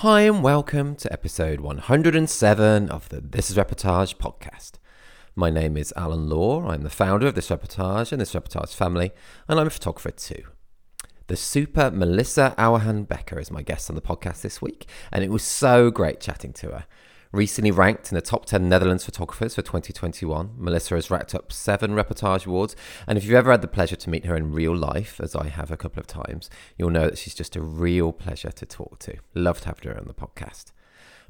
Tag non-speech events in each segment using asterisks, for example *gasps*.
Hi, and welcome to episode 107 of the This is Reportage podcast. My name is Alan Law. I'm the founder of This Reportage and This Reportage family, and I'm a photographer too. The super Melissa Auerhan Becker is my guest on the podcast this week, and it was so great chatting to her. Recently ranked in the top 10 Netherlands photographers for 2021, Melissa has racked up seven reportage awards. And if you've ever had the pleasure to meet her in real life, as I have a couple of times, you'll know that she's just a real pleasure to talk to. Loved having her on the podcast.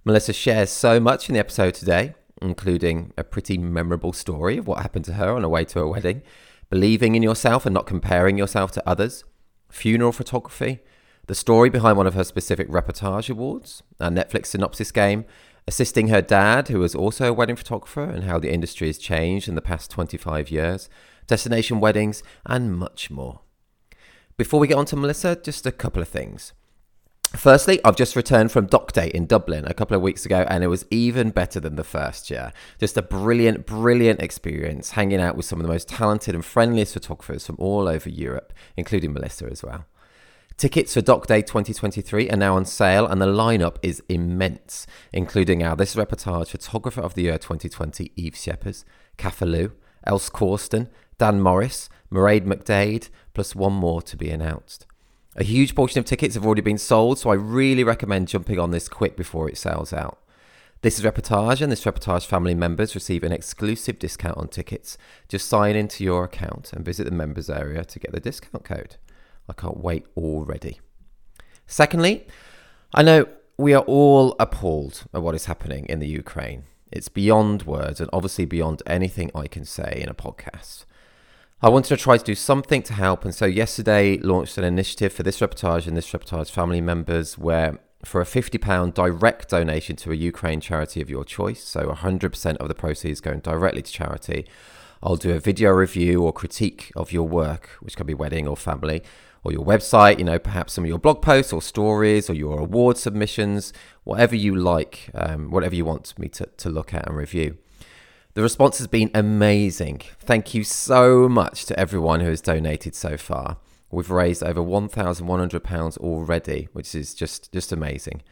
Melissa shares so much in the episode today, including a pretty memorable story of what happened to her on her way to a wedding, believing in yourself and not comparing yourself to others, funeral photography, the story behind one of her specific reportage awards, a Netflix synopsis game, assisting her dad, who was also a wedding photographer, and how the industry has changed in the past 25 years, destination weddings, and much more. Before we get on to Melissa, just a couple of things. Firstly, I've just returned from Doc Day in Dublin a couple of weeks ago, and it was even better than the first year. Just a brilliant, brilliant experience hanging out with some of the most talented and friendliest photographers from all over Europe, including Melissa as well. Tickets for Doc Day 2023 are now on sale, and the lineup is immense, including our This Reportage Photographer of the Year 2020 Eve Schepers, Cafalou, Els Corsten, Dan Morris, Mairead McDade, plus one more to be announced. A huge portion of tickets have already been sold, so I really recommend jumping on this quick before it sells out. This is Reportage, and this Reportage family members receive an exclusive discount on tickets. Just sign into your account and visit the members area to get the discount code. I can't wait already. Secondly, I know we are all appalled at what is happening in the Ukraine. It's beyond words and obviously beyond anything I can say in a podcast. I wanted to try to do something to help, and so yesterday launched an initiative for this reportage and this reportage family members where for a £50 direct donation to a Ukraine charity of your choice, so 100% of the proceeds going directly to charity, I'll do a video review or critique of your work, which can be wedding or family, or your website, you know, perhaps some of your blog posts or stories or your award submissions, whatever you like, um, whatever you want me to, to look at and review. The response has been amazing. Thank you so much to everyone who has donated so far. We've raised over £1,100 already, which is just, just amazing.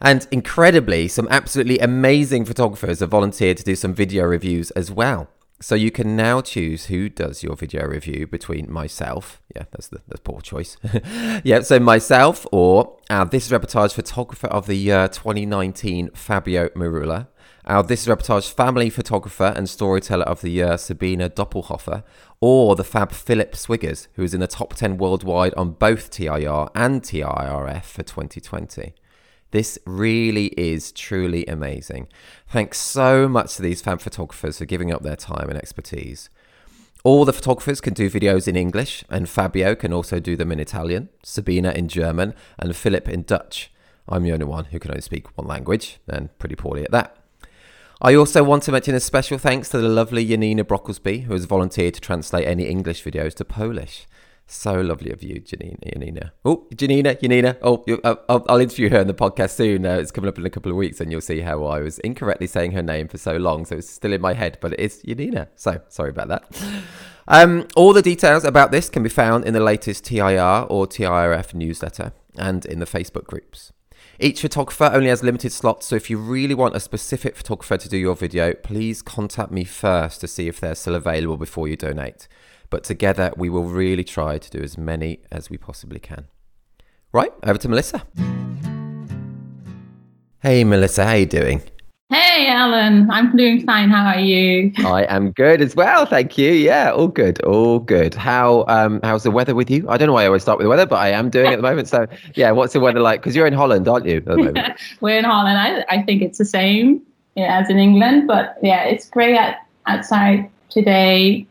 And incredibly, some absolutely amazing photographers have volunteered to do some video reviews as well. So you can now choose who does your video review between myself, yeah, that's the, the poor choice. *laughs* yeah, so myself or our This Reportage Photographer of the Year 2019, Fabio Mirulla, our This Reportage Family Photographer and Storyteller of the Year, Sabina Doppelhofer, or the Fab Philip Swiggers, who is in the top 10 worldwide on both TIR and TIRF for 2020. This really is truly amazing. Thanks so much to these fan photographers for giving up their time and expertise. All the photographers can do videos in English, and Fabio can also do them in Italian, Sabina in German, and Philip in Dutch. I'm the only one who can only speak one language, and pretty poorly at that. I also want to mention a special thanks to the lovely Janina Brocklesby, who has volunteered to translate any English videos to Polish. So lovely of you, Janina. Janina. Oh, Janina, Janina. Oh, uh, I'll, I'll, interview her in the podcast soon. Uh, it's coming up in a couple of weeks, and you'll see how I was incorrectly saying her name for so long. So it's still in my head, but it is Janina. So sorry about that. Um, all the details about this can be found in the latest TIR or TIRF newsletter and in the Facebook groups. Each photographer only has limited slots, so if you really want a specific photographer to do your video, please contact me first to see if they're still available before you donate. But together, we will really try to do as many as we possibly can. Right, over to Melissa. Hey, Melissa, how you doing? Hey, Alan. I'm doing fine. How are you? *laughs* I am good as well, thank you. Yeah, all good, all good. How um how's the weather with you? I don't know why I always start with the weather, but I am doing at the moment. So yeah, what's the weather like? Because you're in Holland, aren't you? *laughs* We're in Holland. I I think it's the same as in England, but yeah, it's great outside today.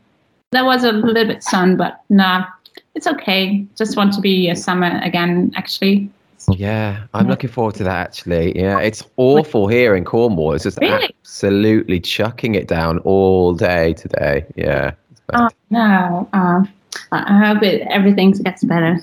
There was a little bit sun, but nah, it's okay. Just want to be a summer again, actually. Yeah, I'm looking forward to that actually. Yeah, it's awful here in Cornwall. It's just really? absolutely chucking it down all day today. Yeah. Oh, no. Uh, I hope it, everything gets better.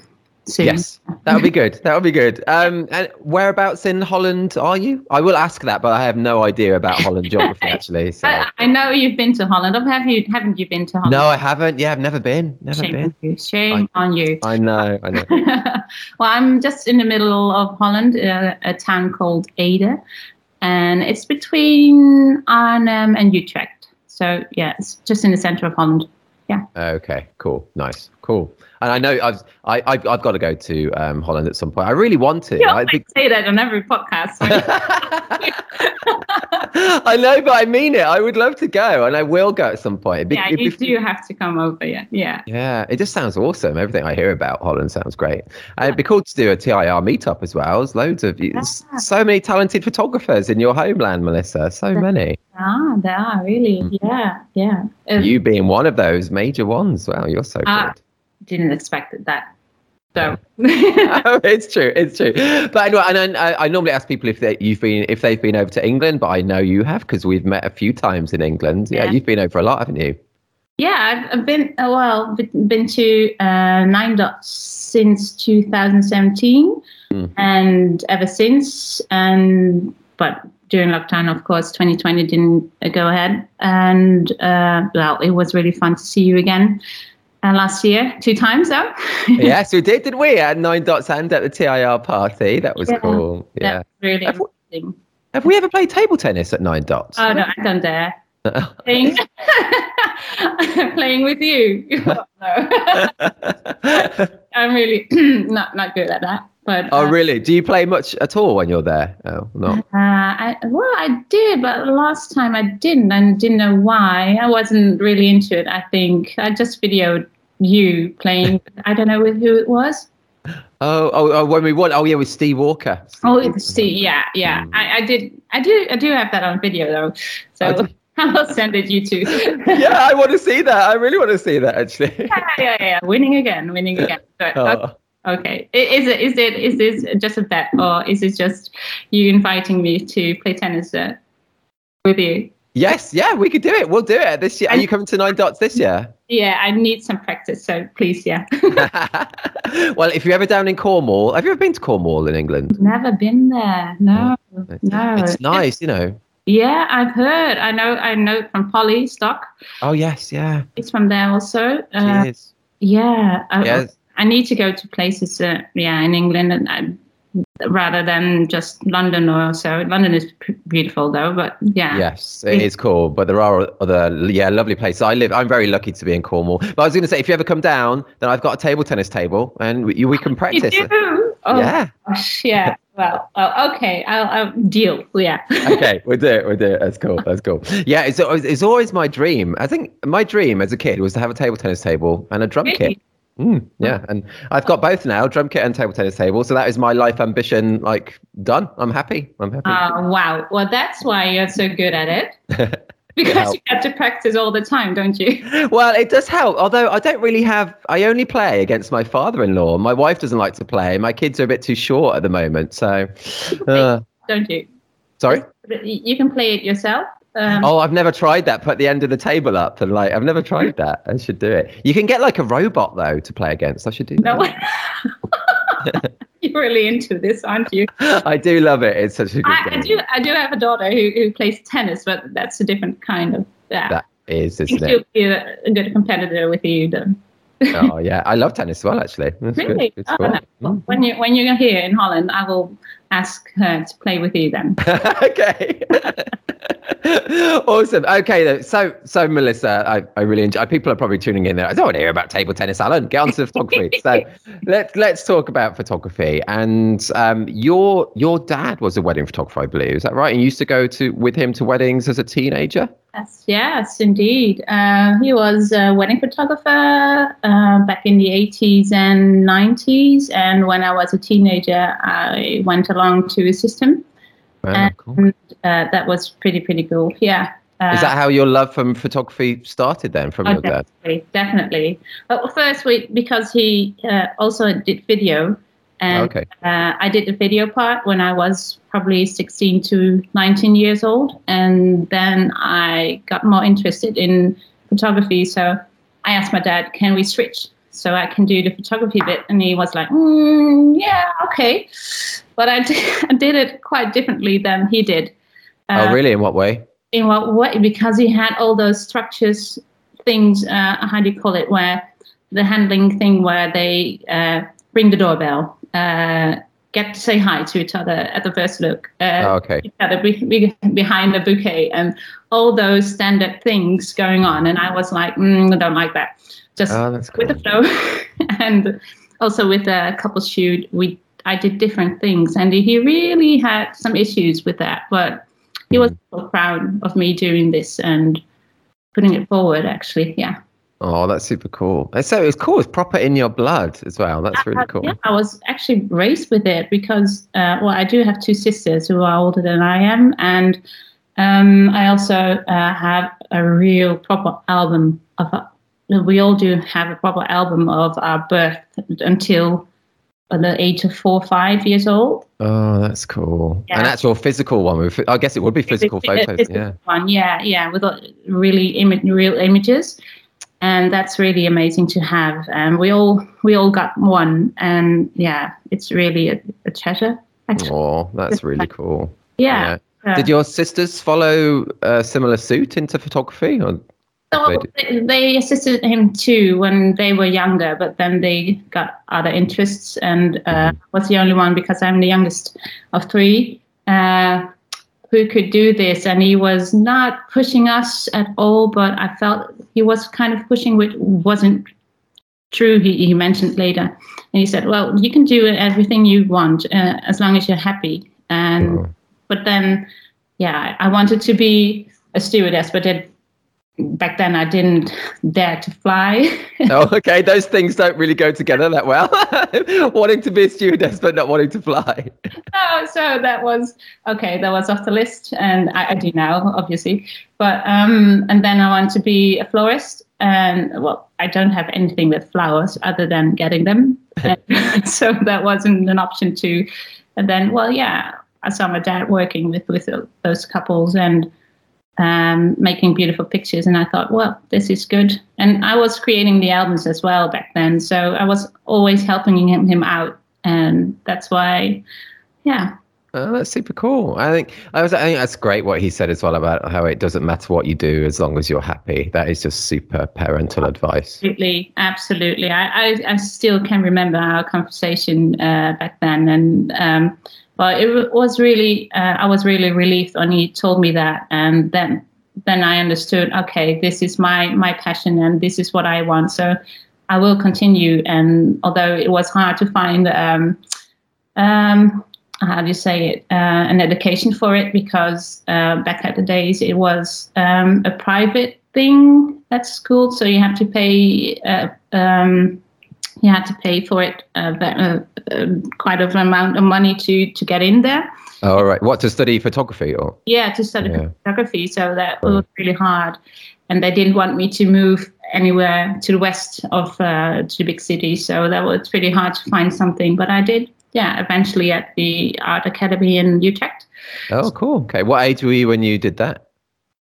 Soon. Yes, that would be good. That would be good. Um, and whereabouts in Holland are you? I will ask that, but I have no idea about Holland geography actually. *laughs* So. I, I know you've been to Holland. Have you? Haven't you been to Holland? No, I haven't. Yeah, I've never been. Never Shame been. on you. Shame on you. I know. I know. *laughs* well, I'm just in the middle of Holland, uh, a town called Ede, and it's between Arnhem and Utrecht. So yeah, it's just in the center of Holland. Yeah. Okay. Cool. Nice. Cool. And I know I've I, I've, I've got to go to um, Holland at some point. I really want to. You I always say that on every podcast. *laughs* I know, but I mean it. I would love to go, and I will go at some point. Be- yeah, you be- do have to come over. Yeah, yeah. Yeah, it just sounds awesome. Everything I hear about Holland sounds great. And it'd be cool to do a TIR meetup as well. There's loads of Yeah. So many talented photographers in your homeland, Melissa. So many. Ah, they are really. Mm. Yeah, yeah. Uh, You being one of those major ones. Wow, you're so Ah. good. Didn't expect that. So. *laughs* oh, it's true. It's true. But anyway, and I, I normally ask people if they you've been if they've been over to England, but I know you have because we've met a few times in England. Yeah, Yeah. you've been over a lot, haven't you? Yeah, I've, I've been uh, well, been, to uh, Nine Dots since 2017, Mhm. and ever since. And but during lockdown, of course, 2020 didn't go ahead. And uh, well, it was really fun to see you again uh, last year, two times though. *laughs* yes, we did, didn't we? At Nine Dots and at the TIR party. That was Yeah. cool. Yeah. That's really Have we-. Have we ever played table tennis at Nine Dots? Oh no, I don't dare. *laughs* Playing, *laughs* playing with you. no. I'm really *clears throat* not not good at that. But oh, uh, really? Do you play much at all when you're there? Oh, no. Uh, I, well, I did, but last time I didn't, and didn't know why. I wasn't really into it. I think I just videoed you playing. I don't know with who it was. Oh, oh, oh, when we won. Oh, yeah, with Steve Walker. Oh, Steve. Yeah, yeah. Mm. I, I did. I do. I do have that on video though. So *laughs* do- I will send it you too. *laughs* yeah, I want to see that. I really want to see that, actually. *laughs* yeah, yeah, yeah. Winning again. Winning again. But, Oh. Okay. Is it? Is it? Is this just a bet, or is it just you inviting me to play tennis uh, with you? Yes, yeah, we could do it. We'll do it this year. Are you coming to Nine Dots this year? Yeah, I need some practice. So please, yeah. *laughs* well, if you're ever down in Cornwall, have you ever been to Cornwall in England? Never been there. No, no. It's nice, you know. Yeah, I've heard. I know. I know from Polly Stock. Oh, yes, yeah. It's from there also. She Uh, is. yeah. I, Yes. I need to go to places. Uh, yeah, in England, and I, rather than just London or so. London is p- beautiful though, but yeah. Yes, it is cool, but there are other yeah lovely places. I live. I'm very lucky to be in Cornwall. But I was going to say, if you ever come down, then I've got a table tennis table, and we, we can *gasps* practice. You do? Oh, Yeah. gosh, yeah. *laughs* Well, oh, okay. I'll, I'll deal. Yeah. *laughs* okay, we'll do it. We'll do it. That's cool. That's cool. Yeah, it's always, it's always my dream. I think my dream as a kid was to have a table tennis table and a drum Really? kit. Mm, yeah, and I've got both now, drum kit and table tennis table. So that is my life ambition. Like done. I'm happy. I'm happy. Uh, wow. Well, that's why you're so good at it. *laughs* Because you have to practice all the time, don't you? *laughs* well, it does help. Although I don't really have. I only play against my father-in-law. My wife doesn't like to play. My kids are a bit too short at the moment. So, uh, Don't you? sorry. You can play it yourself. Um, Oh, I've never tried that. Put the end of the table up and like I've never tried *laughs* that. I should do it. You can get like a robot though to play against. I should do that. no. *laughs* You're really into this, aren't you? *laughs* I do love it. It's such a good I, I do. I do have a daughter who, who plays tennis, but that's a different kind of. Yeah. That is, isn't she'll it? be a, a good competitor with you, then. oh yeah, I love tennis as well. Actually, That's. Really? Good Oh, no. When you when you're here in Holland, I will ask her to play with you then. *laughs* okay. *laughs* awesome. Okay, then. so so Melissa, I, I really enjoy. People are probably tuning in there. I don't want to hear about table tennis, Alan. Get on to photography. *laughs* so let's let's talk about photography. And um, your your dad was a wedding photographer, I believe. Is that right? And you used to go to with him to weddings as a teenager. Yes, yes, indeed. Uh, he was a wedding photographer uh, back in the 80s and 90s. And when I was a teenager, I went along to assist him. Wow, And cool. uh, that was pretty, pretty cool. Yeah. Uh, Is that how your love from photography started then, from oh, your dad? definitely, definitely. But first, we, because he uh, also did video. And Okay. uh, I did the video part when I was probably 16 to 19 years old. And then I got more interested in photography. So I asked my dad, can we switch? so I can do the photography bit. And he was like, mm, yeah, okay. But I *laughs* did, I did it quite differently than he did. oh, really? In what way? In what way? Because he had all those structures, things, uh, how do you call it, where the handling thing where they uh, ring the doorbell, uh, get to say hi to each other at the first look, uh, Oh, okay. each other be, be, behind the bouquet, and all those standard things going on. And I was like, mm, I don't like that. Just Oh, that's cool. with the flow, *laughs* and also with a couple shoot, we I did different things, and he really had some issues with that, but he was so proud of me doing this and putting it forward. Actually, yeah. Oh, that's super cool. And So it's cool. It's proper in your blood as well. That's really Uh, cool. Yeah, I was actually raised with it because, uh, well, I do have two sisters who are older than I am, and um, I also uh, have a real proper album of. uh, we all do have a proper album of our birth until the age of four, or five years old. Oh, that's cool. Yeah. An actual physical one. I guess it would be physical photos. Yeah. One, yeah, yeah, with really Im- real images, and that's really amazing to have. And we all we all got one, and yeah, it's really a, a treasure. Actually, Oh, that's really cool. yeah. yeah. Did your sisters follow a similar suit into photography? Or So They assisted him too when they were younger, but then they got other interests, and uh, was the only one because I'm the youngest of three uh, who could do this, and he was not pushing us at all. But I felt he was kind of pushing, which wasn't true. He, he mentioned later, and he said, "Well, you can do everything you want uh, as long as you're happy." And Oh. but then, yeah, I wanted to be a stewardess, but it back then I didn't dare to fly. *laughs* oh, okay. Those things don't really go together that well. *laughs* wanting to be a stewardess, but not wanting to fly. *laughs* Oh, so that was okay. That was off the list, and I, I do now, obviously. But um, and then I want to be a florist, and well, I don't have anything with flowers other than getting them, and so that wasn't an option too. And then, well, yeah, I saw my dad working with with those couples and um, making beautiful pictures. And I thought, well, this is good. And I was creating the albums as well back then. So I was always helping him, him out. And that's why, yeah. Oh, that's super cool. I think I was. I think that's great what he said as well about how it doesn't matter what you do as long as you're happy. That is just super parental advice. Absolutely, absolutely. I, I, I still can remember our conversation uh, back then, and um, well, it was really, uh, I was really relieved when he told me that, and then then I understood. Okay, this is my my passion, and this is what I want. So I will continue. And although it was hard to find, um, um, how do you say it, uh, an education for it, because uh, back at the days it was um, a private thing at school, so you have to pay. Uh, um, you had to pay for it uh, uh, uh, quite an amount of money to to get in there. Oh, all right. What to study photography or? Yeah, to study Yeah. photography. So that Right. was really hard, and they didn't want me to move anywhere to the west of uh, to the big city. So that was pretty hard to find something. But I did. Yeah, eventually at the art academy in Utrecht. Oh, cool. Okay. What age were you when you did that?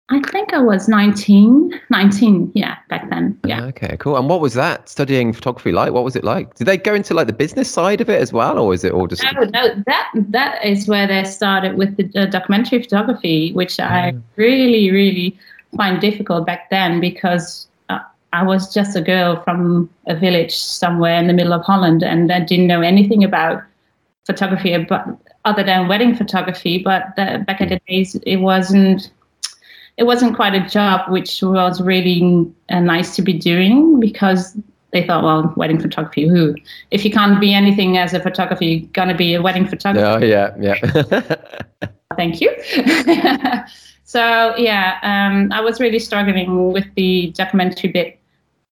I think I was 19, 19, yeah, back then. Yeah. Okay, cool. And what was that studying photography like? What was it like? Did they go into like the business side of it as well, or is it all just? No, no, that that is where they started with the uh, documentary photography, which I Mm. really, really find difficult back then because uh, I was just a girl from a village somewhere in the middle of Holland, and I didn't know anything about photography, but other than wedding photography. But the, back in the days, it wasn't. It wasn't quite a job, which was really uh, nice to be doing because they thought, well, wedding photography, who? If you can't be anything as a photographer, you're going to be a wedding photographer. Oh yeah, yeah. *laughs* Thank you. *laughs* so, yeah, um, I was really struggling with the documentary bit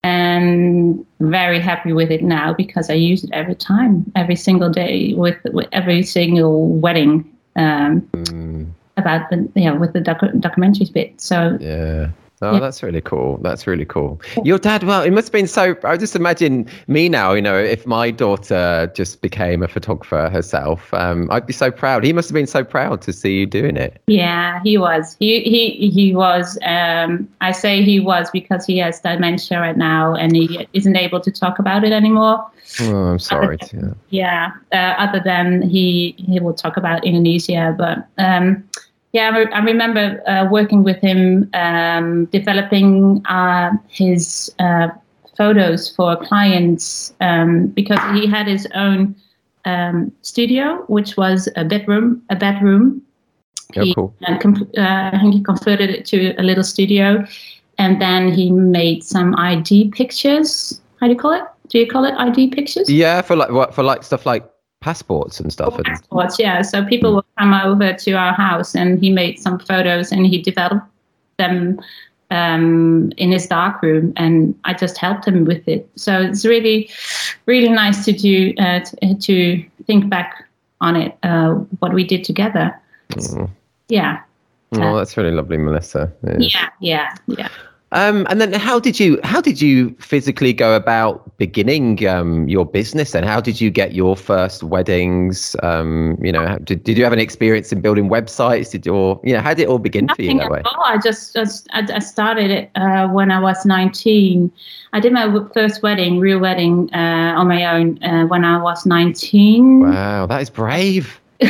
and very happy with it now because I use it every time, every single day with, with every single wedding um, Mm, about the, yeah, with the docu- documentaries bit. So, yeah. Oh, Yeah. that's really cool. That's really cool. Your dad, well, it must have been so. I just imagine me now. You know, if my daughter just became a photographer herself, um, I'd be so proud. He must have been so proud to see you doing it. Yeah, he was. He he he was. Um, I say he was because he has dementia right now, and he isn't able to talk about it anymore. Oh, I'm sorry. To, Yeah. Uh, other than he he will talk about Indonesia, but um, yeah, I, re- I remember uh, working with him, um, developing uh, his uh, photos for clients um, because he had his own um, studio, which was a bedroom, a bedroom yeah, he, cool. uh, com- uh, I think he converted it to a little studio, and then he made some ID pictures. How do you call it? Do you call it ID pictures? Yeah, for like what for like stuff like passports and stuff. Passports, yeah. So people will come over to our house, and he made some photos, and he developed them um, in his dark room, and I just helped him with it. So it's really, really nice to do uh, to, to think back on it, uh, what we did together. Mm. Yeah, oh, that's really lovely, Melissa. Yeah. yeah, yeah, yeah. Um, and then how did you how did you physically go about beginning um, your business and how did you get your first weddings? Um, you know, did, did you have an experience in building websites? Did your you know how did it all begin for you Nothing that way? all. I just, just I, I started it uh, when I was 19. I did my first wedding, real wedding, uh, on my own uh, when I was 19. Wow, that is brave. *laughs* yeah,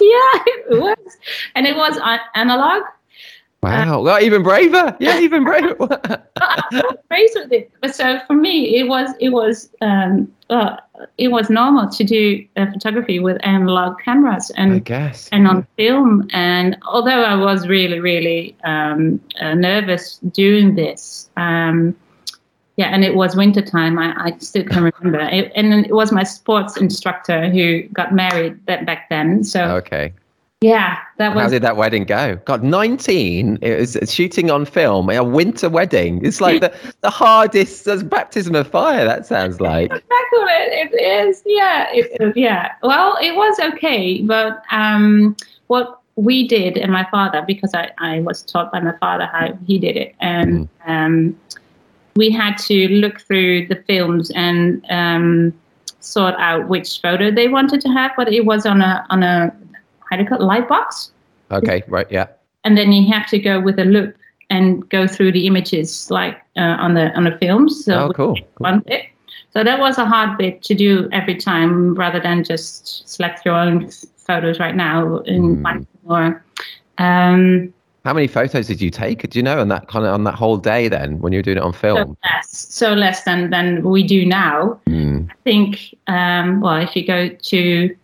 it was, and it was analog. Wow, well, even braver. *laughs* Yeah, *laughs* even braver. I was raised with it, but so for me, it was it was um, uh, it was normal to do uh, photography with analog cameras and I guess. and on film. And although I was really, really um, uh, nervous doing this, um, yeah, and it was winter time. I, I still can *laughs* remember. It, and it was my sports instructor who got married that back then. So Okay. Yeah, that was. How did that wedding go? God, 19. It was shooting on film, a winter wedding. It's like the, *laughs* the hardest as baptism of fire, that sounds like. exactly it is. Yeah, it is. *laughs* Yeah. Well, it was okay, but um, what we did and my father, because I, I was taught by my father how he did it, and um, we had to look through the films and um, sort out which photo they wanted to have, but it was on a on a how do you call it, light box, Okay, right, yeah. and then you have to go with a loupe and go through the images like uh, on the on the films. So Oh, cool. one bit. So that was a hard bit to do every time, rather than just select your own photos right now in one or. Um, How many photos did you take? Do you know on that kind of on that whole day then when you were doing it on so film? less, so less than than we do now. Mm. I think, um, well, if you go to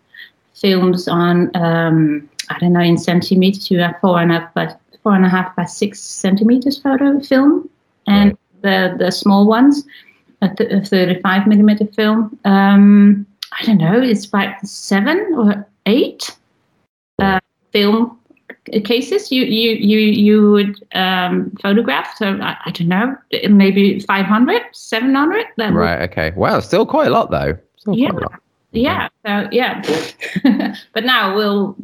films on, um, I don't know, in centimeters, you have four and a half by four and a half by six centimeters photo film, and the the small ones, a, th- a thirty-five millimeter film. Um, I don't know, it's like seven or eight uh, film cases you you you you would um, photograph. So I, I don't know, maybe 500, 700. That would Right, okay. Wow, still quite a lot though. Still Yeah. a lot. Yeah so yeah *laughs* but now we'll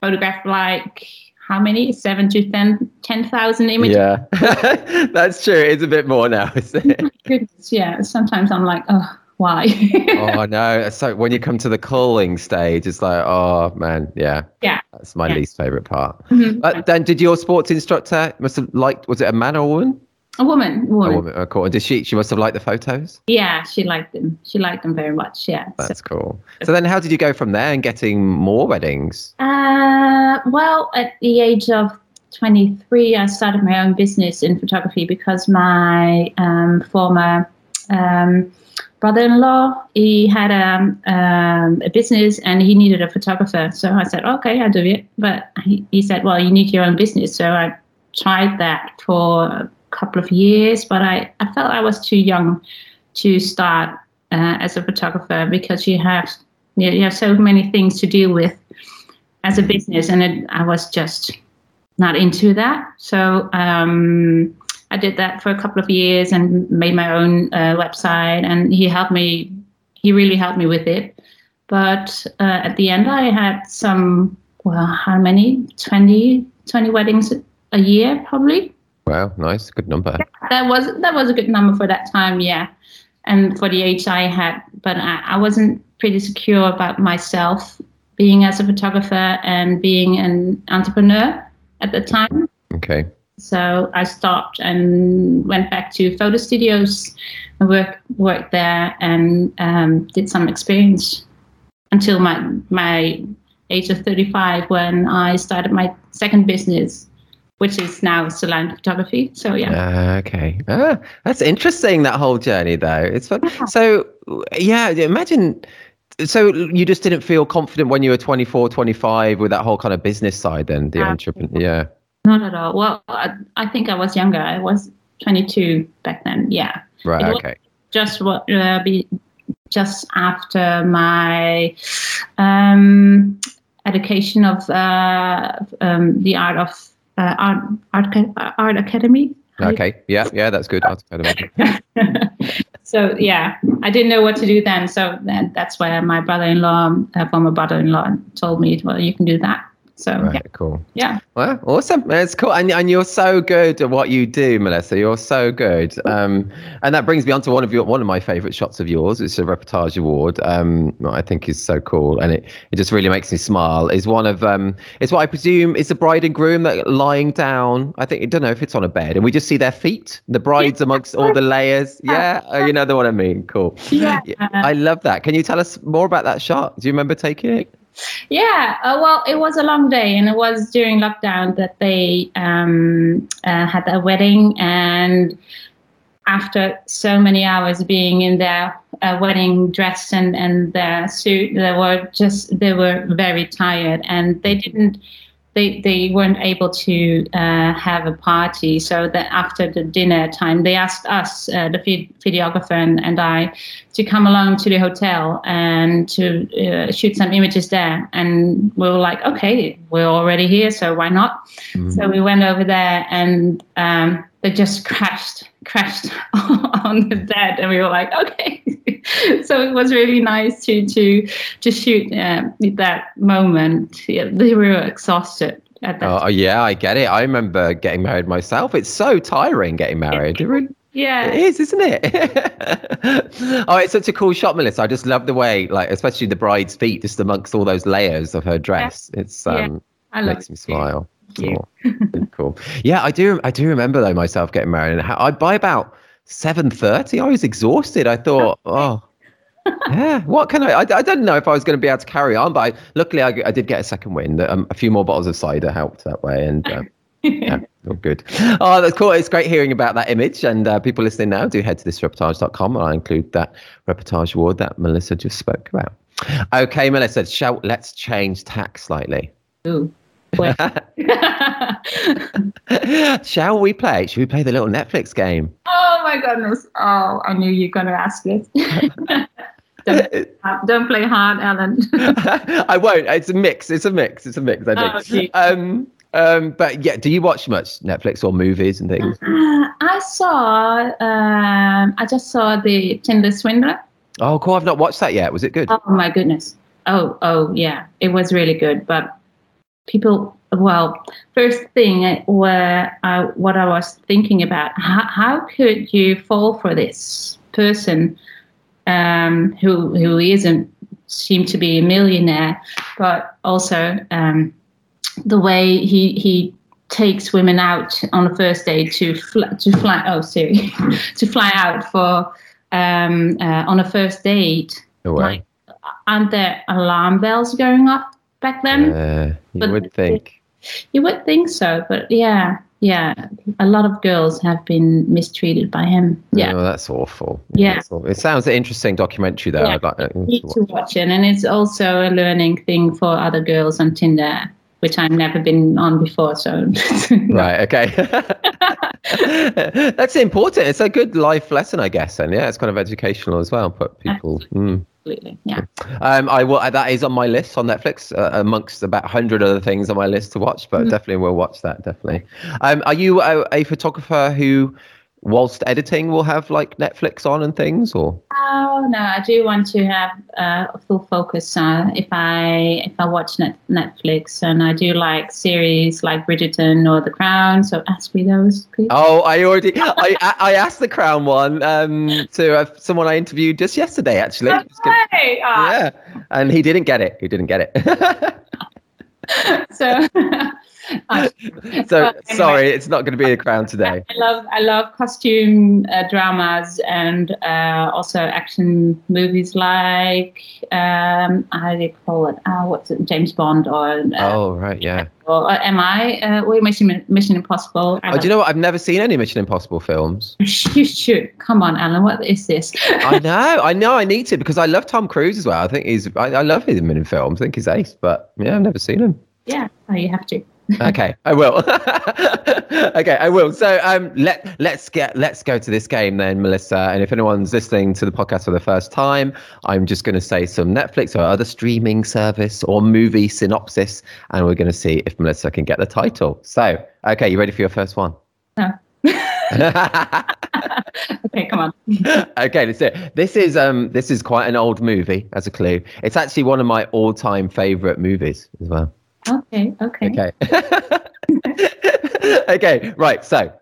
photograph like how many seven to ten ten thousand images Yeah. *laughs* That's true. It's a bit more now, *laughs* isn't it? Goodness, yeah sometimes i'm like oh why oh no. So when you come to the culling stage, it's like, oh man, yeah. Yeah. That's my Yeah. least favourite part. Mhm. But then did your sports instructor must have liked was it a man or a woman? A woman A woman woman. Oh, cool. Did she she must have liked the photos? yeah she liked them she liked them very much yeah So- That's cool. So then how did you go from there and getting more weddings? Uh, well, at the age of 23, I started my own business in photography because my um, former um, brother-in-law he had a, um, a business and he needed a photographer. So I said, okay, I'll do it. But he, he said, well, you need your own business. So I tried that for couple of years, but I, I felt I was too young to start uh, as a photographer because you have you have so many things to deal with as a business, and it, I was just not into that. So um, I did that for a couple of years and made my own uh, website, and he helped me. He really helped me with it. But uh, at the end, I had some. Well, how many? 20, 20 weddings a year, probably. Wow, nice, good number. That was that was a good number for that time, yeah, and for the age I had. But I, I wasn't pretty secure about myself being as a photographer and being an entrepreneur at the time. Okay. So I stopped and went back to photo studios and work, worked there and um, did some experience until my my age of 35 when I started my second business, which is now salon photography. So yeah. Uh, okay. Ah, that's interesting. That whole journey, though. It's fun. So yeah, imagine. So you just didn't feel confident when you were 24, 25 with that whole kind of business side, then the Uh, entrepreneur. Yeah. Not at all. Well, I, I think I was younger. I was 22 back then. Yeah. Right. It Okay. just what uh, be just after my um, education of uh, um, the art of uh, art art, art academy. Okay. Yeah. Yeah. That's good. Art Academy. *laughs* so yeah, I didn't know what to do then. So that, that's where my brother-in-law, uh, former brother-in-law, told me, "Well, you can do that." So Right. yeah, Cool. yeah. Well, awesome. It's cool. And, and you're so good at what you do, Melissa. You're so good. Um, and that brings me on to one of your one of my favorite shots of yours. It's a reportage award. Um, I think is so cool. And it, it just really makes me smile. Is one of um, it's what I presume is the bride and groom that are lying down. I think I don't know if it's on a bed and we just see their feet. The brides amongst all the layers. Yeah. Uh, you know the one I mean. Cool. Yeah. I love that. Can you tell us more about that shot? Do you remember taking it? Yeah, uh, well, it was a long day, and it was during lockdown that they um, uh, had a wedding. And after so many hours being in their uh, wedding dress and, and their suit, they were just they were very tired, and they didn't. They, they weren't able to uh, have a party, so that after the dinner time, they asked us, uh, the videographer and, and I, to come along to the hotel and to uh, shoot some images there. And we were like, okay, we're already here, so why not? So we went over there, and um, they just crashed, crashed *laughs* on the bed, and we were like, okay. *laughs* so it was really nice to to to shoot uh, that moment. Yeah, they were exhausted at that. Oh yeah, I get it. I remember getting married myself. It's so tiring getting married. It yeah, It is, isn't it? *laughs* oh, it's such a cool shot, Melissa. I just love the way, like, especially the bride's feet, just amongst all those layers of her dress. It's Yeah, um, I love makes me it too. smile. Oh, cool. Yeah, I do. I do remember though myself getting married, and I by about seven thirty, I was exhausted. I thought, *laughs* oh. yeah, what can I, I? I didn't know if I was going to be able to carry on, but I, luckily I, I did get a second wind. Um, a few more bottles of cider helped that way, and um, yeah, *laughs* all good. Oh, that's cool. It's great hearing about that image. And uh, people listening now, do head to thisreportage.com and I'll include that reportage award that Melissa just spoke about. Okay, Melissa, shall let's change tack slightly. Ooh. *laughs* *laughs* Shall we play? Should we play the little Netflix game? oh my goodness! Oh, I knew you were gonna ask this. *laughs* don't, don't play hard, Ellen. I won't. It's a mix. It's a mix. It's a mix. I Oh, think. gee. um, um, but yeah, do you watch much Netflix or movies and things? Uh, I saw. Um, I just saw the Tinder Swindler. Oh, cool. I've not watched that yet. Was it good? Oh my goodness. Oh, oh yeah, it was really good. But people, well, first thing where I, what I was thinking about, how, how could you fall for this person um, who who isn't seem to be a millionaire, but also um, the way he he takes women out on a first date to fly, to fly oh sorry *laughs* to fly out for um, uh, on a first date No way. like, aren't there alarm bells going off back then? Uh, you But- would think. You would think so, but yeah, yeah, a lot of girls have been mistreated by him. Yeah, Oh, that's awful. Yeah. that's awful. It sounds an interesting documentary, though. Yeah. I'd like uh, you need to to watch. watch it, and it's also a learning thing for other girls on Tinder, which I've never been on before. So *laughs* Right. Okay. *laughs* that's important. It's a good life lesson, I guess. And yeah, it's kind of educational as well. But people. Mm. Absolutely, yeah. Um, I will. That is on my list on Netflix, uh, amongst about hundred other things on my list to watch. But Mhm. definitely will watch that. Definitely. Um, are you a, a photographer who whilst editing will have like Netflix on and things, or Oh no, I do want to have uh, full focus uh, if I if I watch net- Netflix, and I do like series like Bridgerton or The Crown. So ask me those, please. oh, I already I I I asked the Crown one um to uh, someone I interviewed just yesterday actually. It's good. Okay, ah, Yeah, and he didn't get it. He didn't get it. *laughs* So, *laughs* so anyway. sorry, it's not going to be a Crown today. I love I love costume uh, dramas and uh, also action movies like um, how do you call it? Uh, what's it? James Bond or uh, Oh right, yeah. or uh, Am I? Uh, or Mission Mission Impossible. I Oh, do you know what? I've never seen any Mission Impossible films. *laughs* You should. Come on, Alan. What is this? I *laughs* know, I know, I need to because I love Tom Cruise as well. I think he's, I, I love him in films. I think he's ace, but yeah, I've never seen him. yeah, oh, you have to. Okay, I will. *laughs* okay, I will. So um, let let's get let's go to this game then, Melissa. And if anyone's listening to the podcast for the first time, I'm just going to say some Netflix or other streaming service or movie synopsis, and we're going to see if Melissa can get the title. So, okay, you ready for your first one? No. *laughs* Okay, come on. okay, let's do it. This is um this is quite an old movie as a clue. It's actually one of my all-time favorite movies as well. Okay, okay. Okay. *laughs* okay, right. So,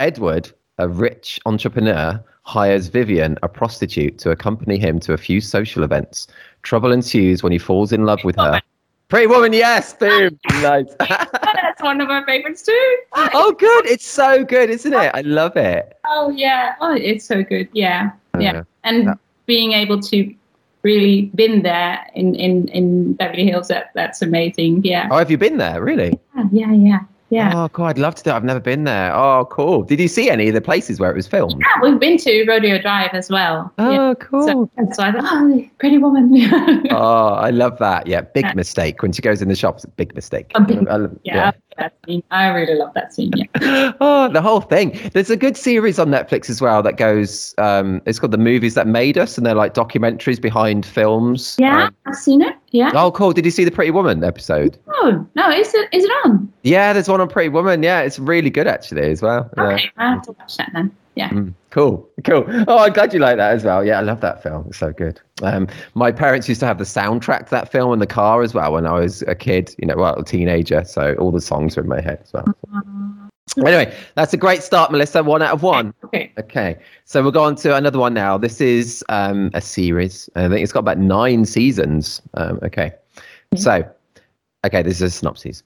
Edward, a rich entrepreneur, hires Vivian, a prostitute, to accompany him to a few social events. Trouble ensues when he falls in love with her. Pretty Woman, yes, boom. *laughs* nice. Oh, that's one of my favorites too. *laughs* oh, good. It's so good, isn't it? I love it. Oh yeah. Oh, it's so good. Yeah, oh, yeah. Yeah. And being able to really been there in in in Beverly Hills, that that's amazing. Yeah. Oh, have you been there? Really? Yeah, yeah, yeah. Oh, cool. I'd love to do it. I've never been there. Oh, cool. Did you see any of the places where it was filmed? Yeah, we've been to Rodeo Drive as well. Oh, yeah. Oh, cool. So, so I thought, oh, Pretty Woman. *laughs* Oh, I love that. Yeah, big mistake. When she goes in the shops, big mistake. Big- I love- yeah, that scene. I really love that scene. Yeah. *laughs* oh, the whole thing. There's a good series on Netflix as well that goes. Um, it's called The Movies That Made Us, and they're like documentaries behind films. Yeah, Um, I've seen it. Yeah. oh, cool. Did you see the Pretty Woman episode? Oh no, is it is it on? Yeah, there's one on Pretty Woman. Yeah, it's really good actually as well. Yeah. Okay, I have to watch that then. Yeah. Mm, cool, cool. Oh, I'm glad you like that as well. Yeah, I love that film. It's so good. Um, my parents used to have the soundtrack to that film in the car as well when I was a kid, you know, well, a teenager. So all the songs were in my head as well. Anyway, that's a great start, Melissa. One out of one. Okay. Okay, so we'll go on to another one now. This is um, a series. I think it's got about nine seasons. Um, okay, so okay, this is a synopsis.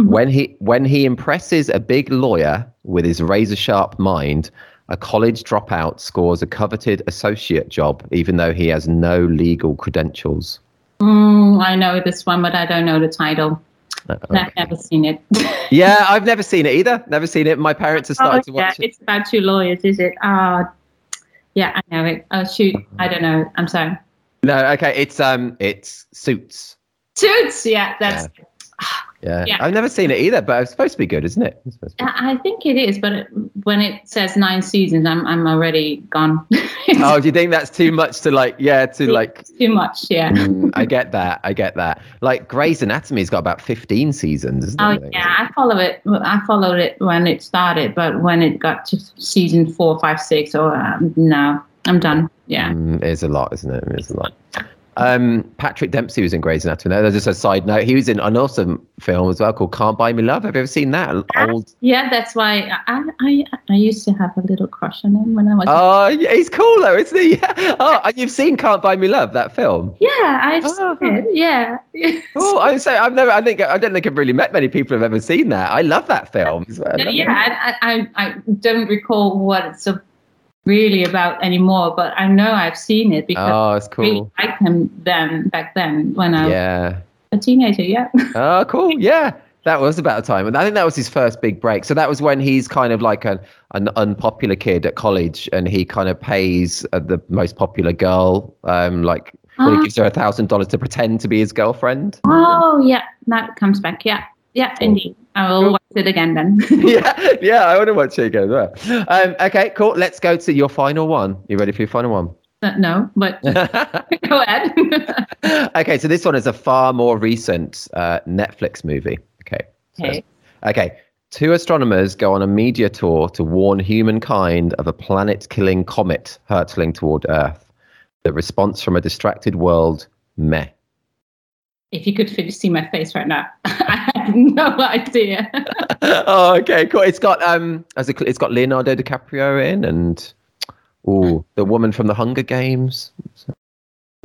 When he when he impresses a big lawyer with his razor sharp mind, a college dropout scores a coveted associate job, even though he has no legal credentials. Mm, I know this one, but I don't know the title. Uh, I've never seen it. *laughs* Yeah, I've never seen it either. Never seen it. My parents have started to oh, yeah, watch it. it's about two lawyers, is it? Ah, yeah, I know it. Oh shoot, I don't know. I'm sorry. No, okay, it's um, it's Suits. Suits. Yeah, that's. Yeah. Yeah. I've never seen it either, but it's supposed to be good, isn't it? It's supposed to be- I think it is, but it, when it says nine seasons, I'm I'm already gone. *laughs* Oh, do you think that's too much to like? Yeah, to like. Too much. Yeah. Mm, I get that. I get that. Like Grey's Anatomy's got about fifteen seasons, isn't Oh it? I yeah, I follow it. I followed it when it started, but when it got to season four, five, six, or um, no, I'm done. Yeah. Mm, it's a lot, isn't it? It's a lot. Um, Patrick Dempsey was in Grey's Anatomy. That's just a side note. He was in an awesome film as well called Can't Buy Me Love. Have you ever seen that? Old. Yeah, that's why I, I I used to have a little crush on him when I was. Oh, yeah, he's cool though, isn't he? *laughs* Yeah. Oh, and you've seen Can't Buy Me Love, that film. yeah, I've Oh. seen it. Yeah. *laughs* Oh, I say I've never. I think I don't think I've really met many people who've ever seen that. I love that film. well. Yeah, it. I, I I don't recall what it's a- really about anymore, but I know I've seen it because Oh, it's I really cool. liked him then back then when I was Yeah. a teenager. Yeah. *laughs* Oh, cool. Yeah. That was about the time. And I think that was his first big break. So that was when he's kind of like an, an unpopular kid at college and he kind of pays uh, the most popular girl, um, like, well, he Ah. gives her a thousand dollars to pretend to be his girlfriend. Oh yeah, that comes back. Yeah, yeah, indeed. I will watch it again then. *laughs* *laughs* yeah. Yeah. I want to watch it again as well. Um, okay, cool. Let's go to your final one. You ready for your final one? Uh, no, but *laughs* go ahead. okay. So this one is a far more recent uh, Netflix movie. Okay. So- okay. Okay. Two astronomers go on a media tour to warn humankind of a planet killing comet hurtling toward Earth. The response from a distracted world meh. If you could see my face right now, I no idea. *laughs* oh, okay, cool. It's got um, as a, it's got Leonardo DiCaprio in, and oh, the woman from the Hunger Games.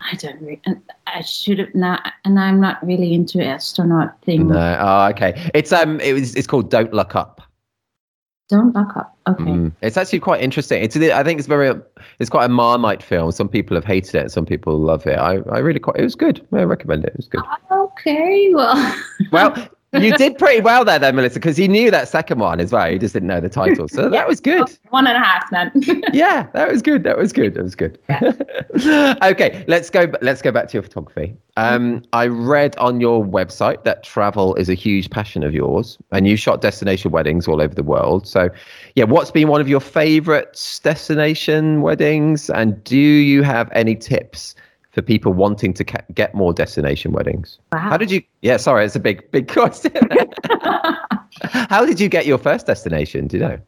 I don't and I should have not, and I'm not really into astronaut thing. No, oh, okay. It's um, it was, it's called Don't Look Up. Don't look up. Okay. Mm. It's actually quite interesting. It's I think it's very it's quite a Marmite film. Some people have hated it, some people love it. I, I really quite it was good. I recommend it. It was good. Okay, well. well, *laughs* you did pretty well there, though, Melissa, because you knew that second one as well. You just didn't know the title, so *laughs* that was good. One and a half, then. *laughs* yeah, that was good. That was good. That was good. Yeah. *laughs* okay, let's go. Let's go back to your photography. Um, I read on your website that travel is a huge passion of yours, and you shot destination weddings all over the world. So, yeah, what's been one of your favorite destination weddings, and do you have any tips? For people wanting to ca- get more destination weddings. Wow. How did you? Yeah, sorry, it's a big, big *laughs* question. *laughs* How did you get your first destination? Do you know?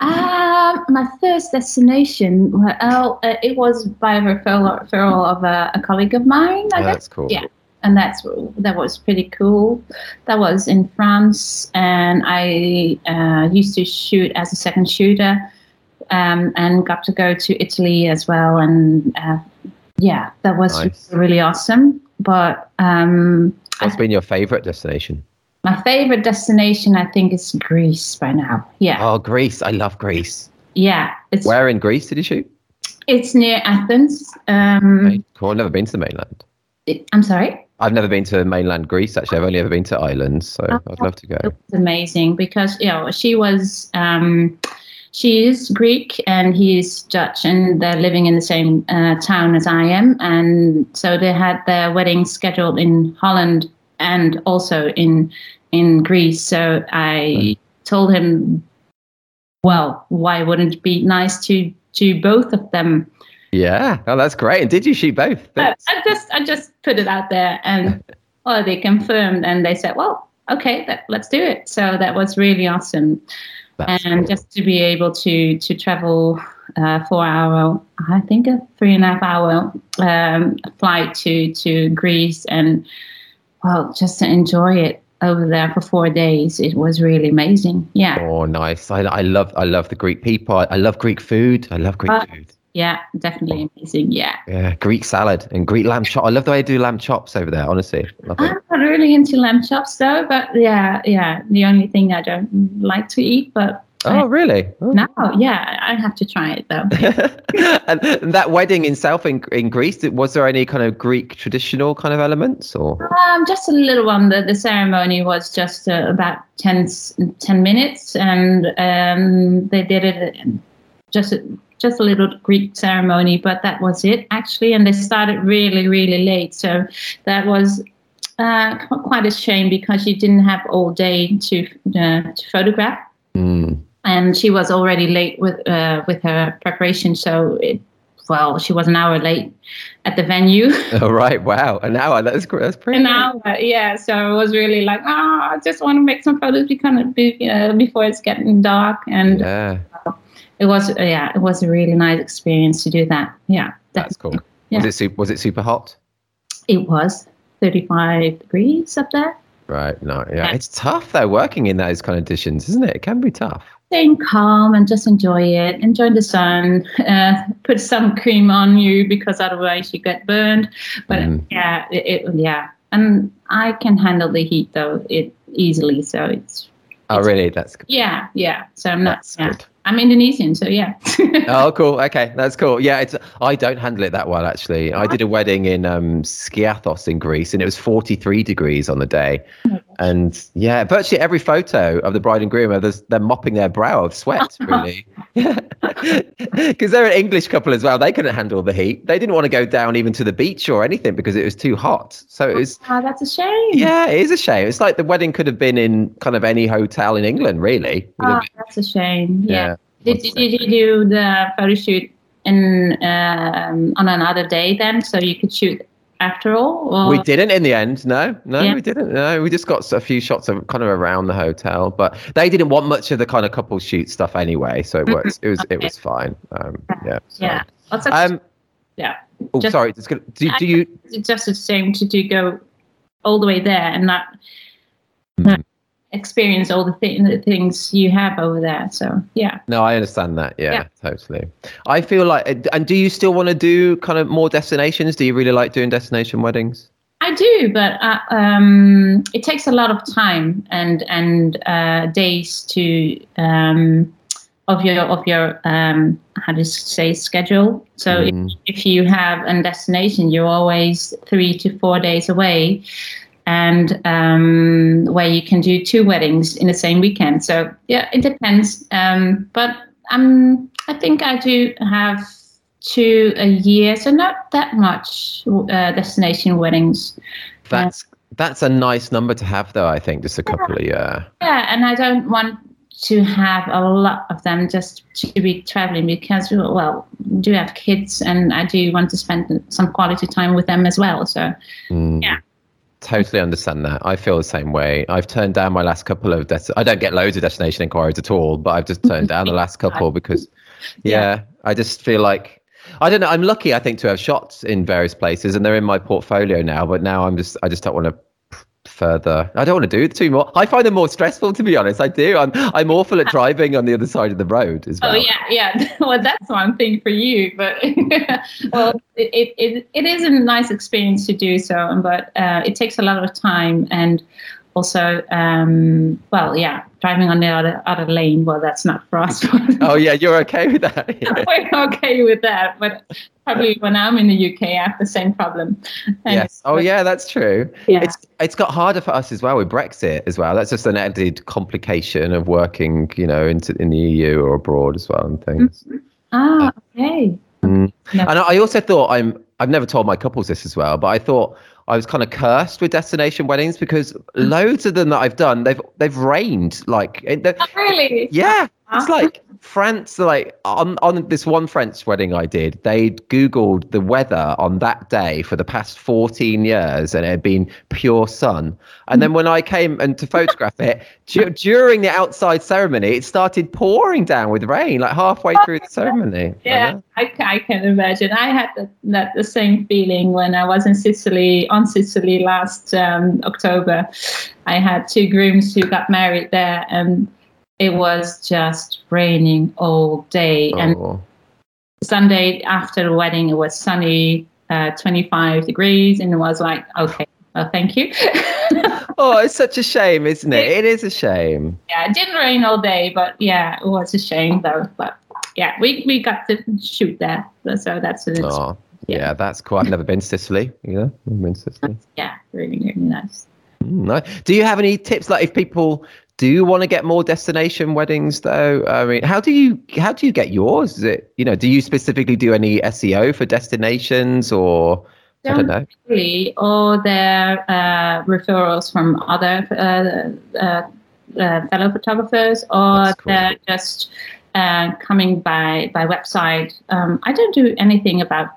Um, my first destination, well, uh, it was by referral, referral of a, a, colleague of mine. I oh, that's cool. Yeah, and that's that was pretty cool. That was in France, and I uh, used to shoot as a second shooter, um, and got to go to Italy as well, and uh, yeah, that was nice. really awesome. But um, what's been your favorite destination? My favorite destination, I think, is Greece by now. Yeah. Oh, Greece! I love Greece. Yeah. It's, Where in Greece did you shoot? It's near Athens. Um. Cool. I've never been to the mainland. It, I'm sorry. I've never been to mainland Greece. Actually, I've only ever been to islands, so oh, I'd love to go. It was amazing because you know she was. Um, she is Greek and he is Dutch, and they're living in the same uh, town as I am. And so they had their wedding scheduled in Holland and also in in Greece. So I told him, well, why wouldn't it be nice to do both of them? Yeah, oh, that's great. And did you shoot both? I, I just I just put it out there, and *laughs* well, they confirmed, and they said, well, okay, that, let's do it. So that was really awesome. That's and cool. just to be able to to travel uh, four hour, I think a three and a half hour um, flight to to Greece, and well, just to enjoy it over there for four days. It was really amazing. Yeah. Oh, nice. I, I love I love the Greek people. I, I love Greek food. I love Greek uh, food. Yeah, definitely amazing. Yeah. Yeah, Greek salad and Greek lamb chop. I love the way they do lamb chops over there. Honestly, I'm not really into lamb chops though. But yeah, yeah. The only thing I don't like to eat, but Oh, really? Oh. No, yeah, I have to try it though. *laughs* and, that wedding itself in in Greece, was there any kind of Greek traditional kind of elements, or? Um, just a little one. The, the ceremony was just uh, about 10, 10 minutes, and um, they did it just just a little Greek ceremony, but that was it actually. And they started really, really late. So that was uh, quite a shame because you didn't have all day to, uh, to photograph. Mm. And she was already late with uh, with her preparation, so it, well, she was an hour late at the venue. *laughs* Oh right! Wow, an hour. That's that's pretty. An hour, yeah. So it was really like, oh, I just want to make some photos because uh, before it's getting dark, and yeah it was uh, yeah, it was a really nice experience to do that. Yeah, that's cool. Yeah. Was it super, was it super hot? It was 35 degrees up there. Right. No. Yeah. yeah. It's tough though working in those conditions, isn't it? It can be tough. Staying calm and just enjoy it. Enjoy the sun. *laughs* Uh, put some cream on you because otherwise you get burned. But mm. yeah, it, it, yeah. And I can handle the heat though it easily, so it's. Oh really? That's good. Yeah, yeah. So I'm not. That's yeah. good. I'm Indonesian, so yeah. *laughs* oh, cool. Okay, that's cool. Yeah, it's I don't handle it that well actually. I did a wedding in um, Skiathos in Greece, and it was 43 degrees on the day. Oh and yeah, virtually every photo of the bride and groom, they're mopping their brow of sweat. *laughs* Really, *laughs* because they're an English couple as well. They couldn't handle the heat. They didn't want to go down even to the beach or anything because it was too hot. So it was. Oh, that's a shame. Yeah, it is a shame. It's like the wedding could have been in kind of any hotel in England, really. Oh, that's a shame. yeah. yeah did, did, did you do the photo shoot in um, on another day then, so you could shoot after all? Or? We didn't in the end. No, no, Yeah. we didn't. No, we just got a few shots of kind of around the hotel, but they didn't want much of the kind of couple shoot stuff anyway, so it was it was it was fine. Um, yeah. so- Yeah. Um. yeah. Oh, Just- sorry. Just gonna, do, do you? It's just the same to do go all the way there and not Mm. Experience all the, th- the things you have over there. So yeah. No, I understand that. Yeah, Yeah. totally. I feel like, and do you still want to do kind of more destinations? Do you really like doing destination weddings? I do, but uh, um, it takes a lot of time and and uh, days to um, of your of your um, how do you say schedule. So Mm. if, if you have a destination, you're always three to four days away, and um, where you can do two weddings in the same weekend. So yeah, it depends. Um, but um, I think I do have two a year, so not that much uh, destination weddings. That's that's a nice number to have, though. I think just a couple of yeah. Yeah, and I don't want to have a lot of them just to be traveling because well, do have kids and I do want to spend some quality time with them as well. So Mm. Yeah. Totally understand that. I feel the same way. I've turned down my last couple of. Des- I don't get loads of destination inquiries at all, but I've just turned down the last *laughs* couple because, yeah, I just feel like I don't know. I'm lucky, I think, to have shots in various places, and they're in my portfolio now. But now I'm just, I just don't want to further. I don't want to do it too much. I find them more stressful, to be honest. I do. I'm, I'm awful at driving on the other side of the road as well. Oh yeah, yeah. *laughs* well, that's one thing for you, but *laughs* well, it, it, it, it is a nice experience to do so, but uh, it takes a lot of time and also, um, well, yeah, driving on the other other lane. Well, that's not for us. *laughs* Oh yeah, you're okay with that. Yeah. *laughs* We're okay with that, but probably when I'm in the UK, I have the same problem. And- Yes. Oh yeah, that's true. Yeah. It's it's got harder for us as well with Brexit as well. That's just an added complication of working, you know, into in the EU or abroad as well and things. Ah, okay. Mm. No. And I also thought I'm I've never told my couples this as well, but I thought I was kind of cursed with destination weddings because loads of them that I've done, they've they've rained like Oh, really? yeah, it's like France. Like on on this one French wedding I did, they'd googled the weather on that day for the past fourteen years, and it had been pure sun. And then when I came and to photograph it du- during the outside ceremony, it started pouring down with rain, like halfway through the ceremony. Yeah, I, I can imagine. I had the, that the same feeling when I was in Sicily, on Sicily last um, October. I had two grooms who got married there, and it was just raining all day. And Oh. Sunday after the wedding, it was sunny, uh, 25 degrees, and it was like, okay, well, thank you. *laughs* oh, it's such a shame, isn't it? It is a shame. yeah, it didn't rain all day, but yeah, it was a shame though. But yeah, we, we got to shoot there, so that's an Oh, Yeah. yeah, that's cool. I've never been to Sicily. Yeah, been to Sicily. yeah, really really nice. Mm, nice. Do you have any tips, like if people do you want to get more destination weddings, though? I mean, how do you how do you get yours? Is it you know? Do you specifically do any SEO for destinations, or I don't know? Really, or their uh, referrals from other uh, uh, uh, fellow photographers, or cool. they're just uh, coming by by website. Um, I don't do anything about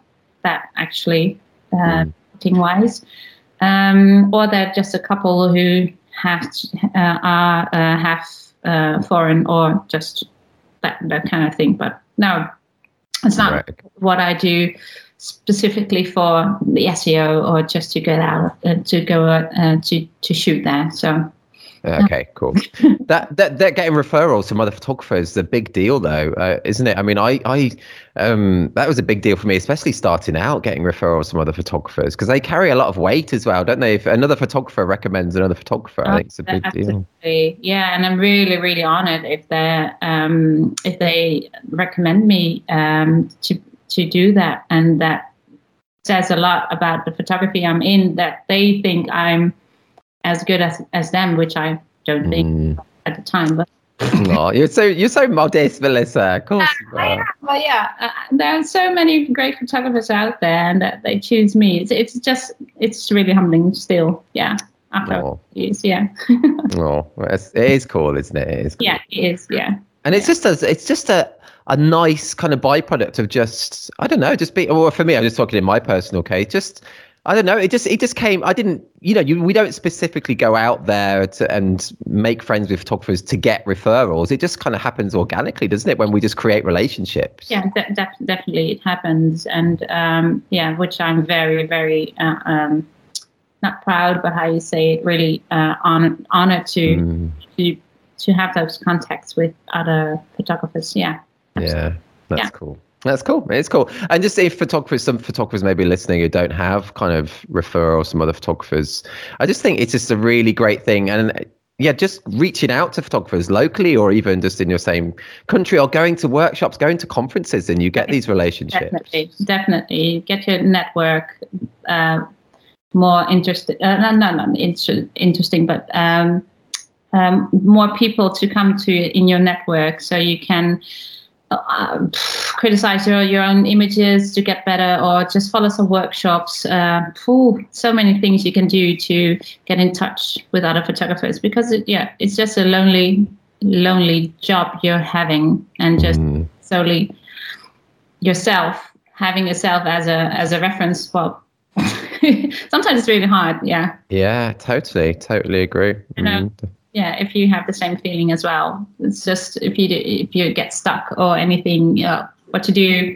that actually, uh, Mm. wise. Um, or they're just a couple who have uh, are uh, have uh, foreign or just that that kind of thing. But no, it's not Right. what I do specifically for the SEO or just to get out uh, to go uh, to to shoot there. So Okay, cool. *laughs* that, that that getting referrals from other photographers is a big deal, though, uh, isn't it? I mean, I I um that was a big deal for me, especially starting out, getting referrals from other photographers because they carry a lot of weight as well, don't they? If another photographer recommends another photographer, I think it's a big deal. Yeah, and I'm really, really honored if they um, if they recommend me um, to to do that, and that says a lot about the photography I'm in. That they think I'm as good as as them, which I don't think Mm. at the time. But *laughs* oh, you're so you're so modest, Melissa. Of course you I am, but yeah, uh, there are so many great photographers out there, and that they choose me. It's, it's just it's really humbling still. Yeah, after Oh, years. Yeah, *laughs* oh, it's, it is cool, isn't it? It is cool. yeah, it is. Yeah. And it's just a, it's just a, a nice kind of byproduct of just, I don't know, just be, well, for me, I'm just talking in my personal case, just I don't know. It just it just came. I didn't. You know, you, we don't specifically go out there to, and make friends with photographers to get referrals. It just kind of happens organically, doesn't it? When we just create relationships. Yeah, de- de- definitely it happens, and um, yeah, which I'm very very uh, um, not proud, but how you say it, really uh, honored honored to mm. to to have those contacts with other photographers. Yeah. Absolutely. Yeah, that's yeah. cool. That's cool. It's cool. And just if photographers, some photographers may be listening who don't have kind of referrals some other photographers, I just think it's just a really great thing. And yeah, just reaching out to photographers locally or even just in your same country or going to workshops, going to conferences, and you get these relationships. Definitely, definitely. Get your network uh, more interesting. Uh, no, no, no, inter- interesting, but um, um, more people to come to in your network so you can uh, criticize your, your own images to get better or just follow some workshops. Uh, ooh, so many things you can do to get in touch with other photographers because it, yeah it's just a lonely lonely job you're having and just mm. solely yourself having yourself as a as a reference. Well *laughs* sometimes it's really hard yeah. Yeah totally totally agree. Mm yeah if you have the same feeling as well. It's just if you do, if you get stuck or anything you know, what to do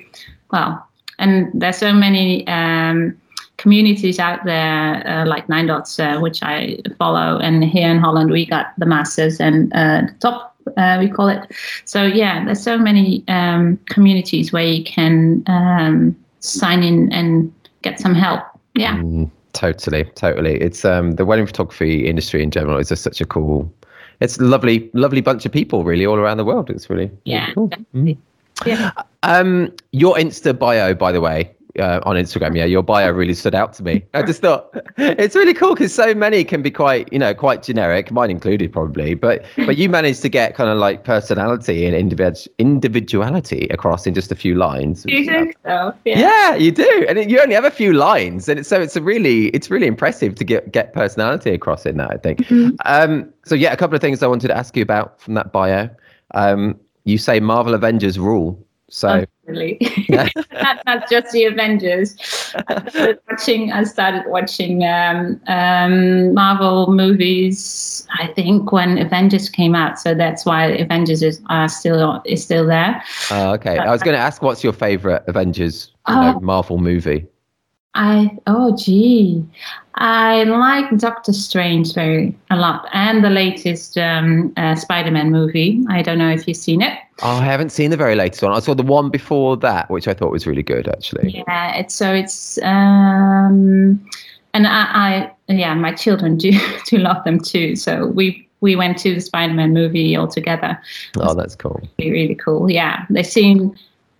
well and there's so many um, communities out there uh, like nine dots uh, which i follow and here in holland we got the masters and uh, top uh, we call it. So yeah there's so many um, communities where you can um, sign in and get some help. Yeah. Mm. Totally, totally. It's um the wedding photography industry in general is just such a cool. It's a lovely, lovely bunch of people, really, all around the world. It's really yeah. Really cool. Mm. Yeah. Um, your Insta bio, by the way, uh, on Instagram. Yeah, your bio really stood out to me. I just thought it's really cool because so many can be quite, you know, quite generic, mine included probably. But but you managed to get kind of like personality and individ- individuality across in just a few lines. You think so? Yeah. yeah, you do, and it, you only have a few lines, and it's, so it's a really it's really impressive to get get personality across in that. I think. Mm-hmm. Um, so yeah, a couple of things I wanted to ask you about from that bio. Um, you say Marvel Avengers rule. So really, *laughs* not, not just the Avengers. I started watching. I started watching um, um, Marvel movies. I think when Avengers came out, so that's why Avengers is are still is still there. Oh, okay. But I was going to ask, what's your favorite Avengers you know, oh. Marvel movie? I oh gee, I like Doctor Strange very a lot, and the latest um, uh, Spider-Man movie. I don't know if you've seen it. Oh, I haven't seen the very latest one. I saw the one before that, which I thought was really good, actually. Yeah, it's so it's um, and I, I yeah, my children do *laughs* do love them too. So we we went to the Spider-Man movie all together. Oh, that's cool. Really, really cool. Yeah, they seem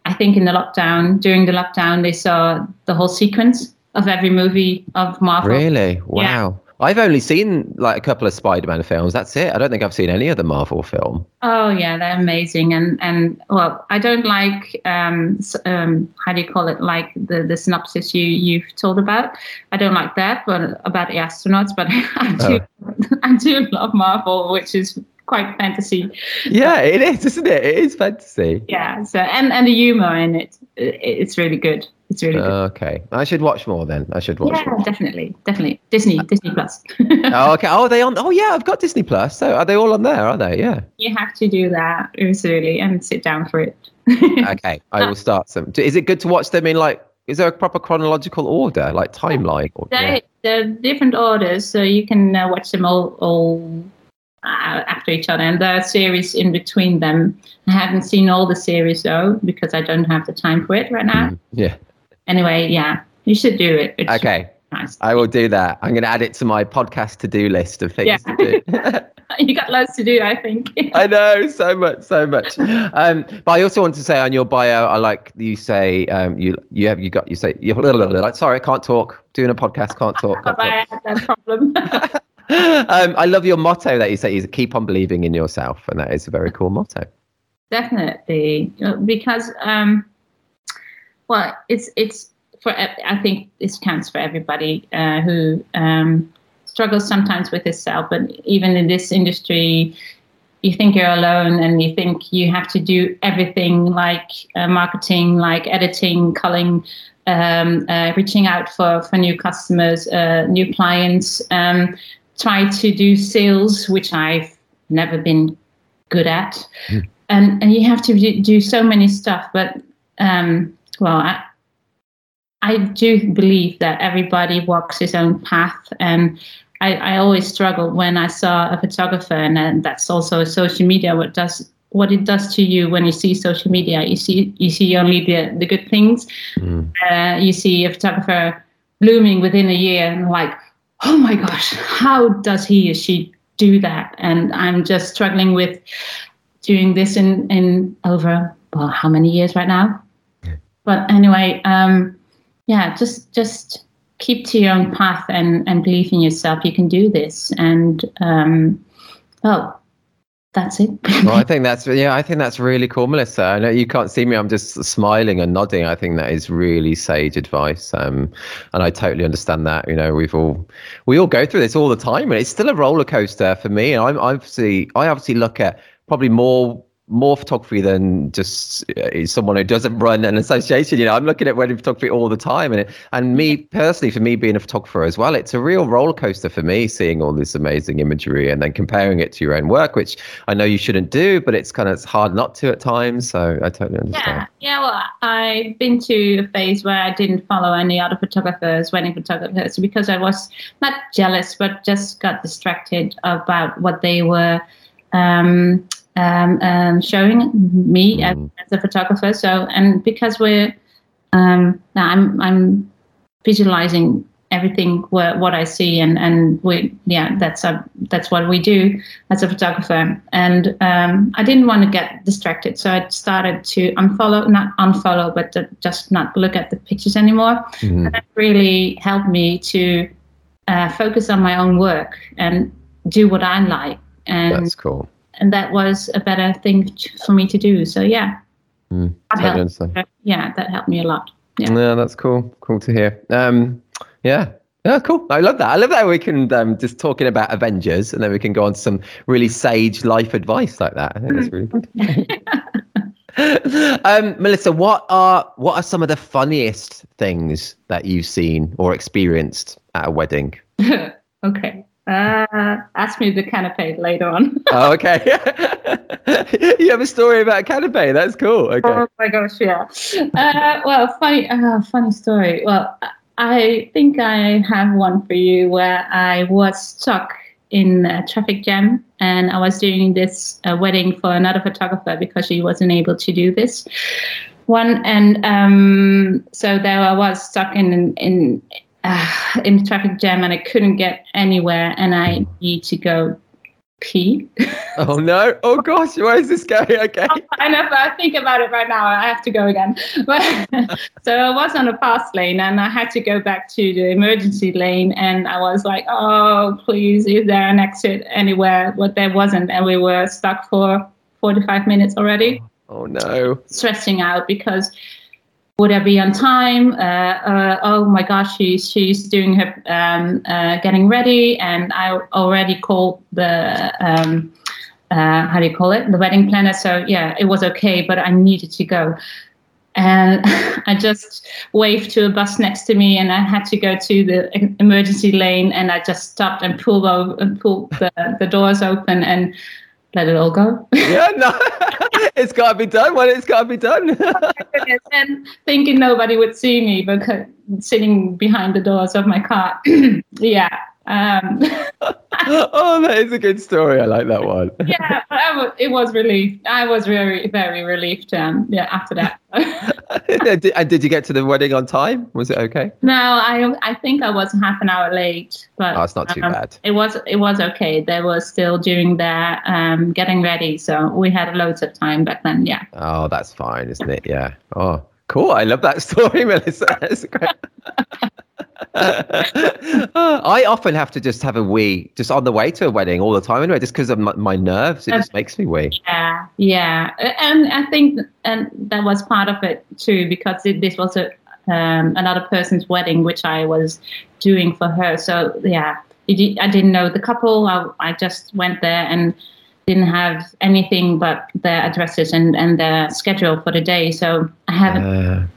I think in the lockdown, during the lockdown, they saw the whole sequence of every movie of Marvel. Really? Wow. Yeah. I've only seen like a couple of Spider-Man films. That's it. I don't think I've seen any other Marvel film. Oh yeah, they're amazing. And and well, I don't like um, um how do you call it? Like the the synopsis you you've told about. I don't like that, but about the astronauts. But *laughs* I do oh. I do love Marvel, which is quite fantasy. Yeah, it is, isn't it? It is fantasy. Yeah. So and and the humor in it, it's really good. It's really good. Okay, I should watch more then. I should watch. Yeah, more. definitely, definitely. Disney, Disney Plus. *laughs* oh, okay. Oh, are they on? Oh, yeah. I've got Disney Plus. So are they all on there? Are they? Yeah. You have to do that really and sit down for it. *laughs* okay, I will start some. Is it good to watch them in like? Is there a proper chronological order, like timeline? Or, yeah? They're different orders, so you can uh, watch them all all uh, after each other, and there are series in between them. I haven't seen all the series though because I don't have the time for it right now. Mm, yeah. Anyway, yeah, you should do it. It's okay. Nice. I will do that. I'm going to add it to my podcast to do list of things yeah. to do. *laughs* *laughs* you got loads to do, I think. *laughs* I know so much, so much. Um, but I also want to say on your bio, I like you say um, you you have you got you say you like sorry, I can't talk. Doing a podcast, can't talk. Can't I have that problem. *laughs* um, I love your motto that you say is keep on believing in yourself, and that is a very cool motto. Definitely, uh, because um, well, it's it's for I think this counts for everybody uh, who um, struggles sometimes with himself, but even in this industry, you think you're alone and you think you have to do everything like uh, marketing, like editing, culling, um, uh, reaching out for, for new customers, uh, new clients, um, try to do sales, which I've never been good at. Mm. And, and you have to do so many stuff. But, um, well, I, I do believe that everybody walks his own path. And I, I always struggled when I saw a photographer, and that's also social media. What does what it does to you when you see social media? You see you see only the the good things. Mm. Uh, you see a photographer blooming within a year, and like, oh my gosh, how does he or she do that? And I'm just struggling with doing this in in over well, how many years right now? But anyway, um, yeah, just just keep to your own path and, and believe in yourself. You can do this. And um, well, that's it. well, I think that's yeah, I think that's really cool, Melissa. I know you can't see me; I'm just smiling and nodding. I think that is really sage advice, um, and I totally understand that. You know, we've all we all go through this all the time, and it's still a roller coaster for me. And I'm obviously I obviously look at probably more more photography than just uh, someone who doesn't run an association. You know, I'm looking at wedding photography all the time, and it, and me personally, for me being a photographer as well, it's a real roller coaster for me seeing all this amazing imagery and then comparing it to your own work, which I know you shouldn't do, but it's kind of it's hard not to at times. So I totally understand. Yeah, yeah. Well, I've been to a phase where I didn't follow any other photographers, wedding photographers, because I was not jealous, but just got distracted about what they were. Um, um, um, showing me mm. as, as, a photographer. So, and because we're, um, I'm, I'm visualizing everything what, what I see, and and we, yeah, that's a that's what we do as a photographer. And um, I didn't want to get distracted, so I started to unfollow, not unfollow, but to just not look at the pictures anymore. Mm-hmm. And that really helped me to uh, focus on my own work and do what I like. And that's cool and that was a better thing for me to do. So yeah, mm, that helped, yeah, that helped me a lot. Yeah. yeah, that's cool. Cool to hear. Um, yeah, yeah, cool. I love that. I love that we can um, just talking about Avengers, and then we can go on to some really sage life advice like that. I think that's really good. *laughs* um, Melissa, what are what are some of the funniest things that you've seen or experienced at a wedding? *laughs* okay. Uh, ask me the canapé later on. *laughs* oh, okay. *laughs* you have a story about canapé. That's cool. Okay. Oh my gosh, yeah. Uh, well, funny, uh, funny story. Well, I think I have one for you where I was stuck in a traffic jam and I was doing this uh, wedding for another photographer because she wasn't able to do this one. And um, so there I was stuck in in uh, *sighs* in traffic jam and I couldn't get anywhere and I need to go pee. *laughs* oh no! Oh gosh, where is this going? *laughs* Okay. *laughs* I know. I think about it right now. I have to go again. But so I was on a fast lane and I had to go back to the emergency lane and I was like, oh please, is there an exit anywhere? But there wasn't, and we were stuck for 45 minutes already. Oh no! Stressing out because would I be on time? Uh, uh, oh my gosh, she's she's doing her um, uh, getting ready, and I already called the um, uh, how do you call it the wedding planner. So yeah, it was okay, but I needed to go, and *laughs* I just waved to a bus next to me, and I had to go to the emergency lane, and I just stopped and pulled over, and pulled the, the doors open and let it all go. *laughs* yeah, no, *laughs* it's got to be done when it's got to be done. *laughs* Oh and thinking nobody would see me because sitting behind the doors of my car. *clears throat* yeah, um, *laughs* oh, that is a good story. I like that one. yeah, was, it was relief. I was very, very relieved. Um, yeah, after that. *laughs* and did you get to the wedding on time? Was it okay? No, I I think I was half an hour late, but oh, it's not too um, bad. It was it was okay. They were still doing their um, getting ready, so we had loads of time back then. Yeah. Oh, that's fine, isn't it? Yeah. Oh, cool. I love that *laughs* story, Melissa. That's great. *laughs* I often have to just have a wee just on the way to a wedding all the time anyway, just because of my, my, nerves. It just makes me wee. Yeah, yeah, and I think and that was part of it too because it, this was a um, another person's wedding which I was doing for her. So yeah, I didn't know the couple. I, I just went there and didn't have anything but their addresses and, and their schedule for the day. So I haven't Uh,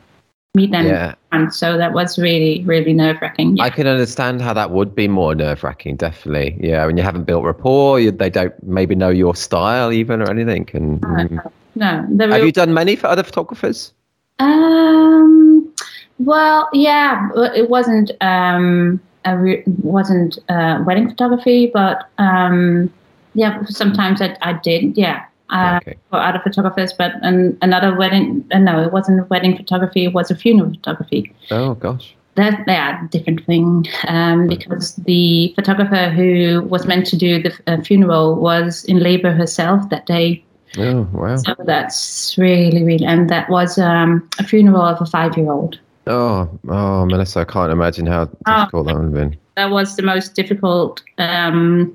meet them. yeah. And so that was really, really nerve wracking. Yeah. I can understand how that would be more nerve wracking, definitely. Yeah, when you haven't built rapport, you, they don't maybe know your style even or anything. And mm. no, have real- you done many for other photographers? Um. Well, yeah, it wasn't um a re- wasn't uh, wedding photography, but um yeah, sometimes I I did yeah. Uh, Okay. for other photographers, but an, another wedding. Uh, no, it wasn't wedding photography. It was a funeral photography. Oh gosh. That they are different thing um, because the photographer who was meant to do the uh, funeral was in labor herself that day. Oh wow. So that's really, really, and that was um, a funeral of a five-year-old. Oh, oh, Melissa, I can't imagine how Ah. difficult that would have been. That was the most difficult um,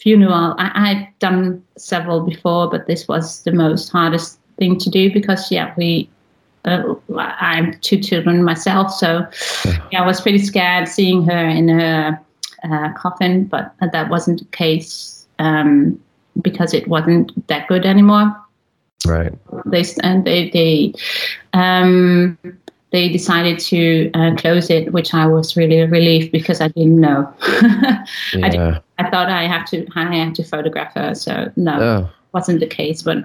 funeral. I, had done several before, but this was the most hardest thing to do because, yeah, we. Uh, I'm two children myself, so yeah, I was pretty scared seeing her in her uh, coffin, but that wasn't the case um, because it wasn't that good anymore. Right. they and they they um, they decided to uh, close it, which I was really relieved because I didn't know. *laughs* I, did, Yeah. I thought I had to I had to photograph her, so no, Oh, wasn't the case. But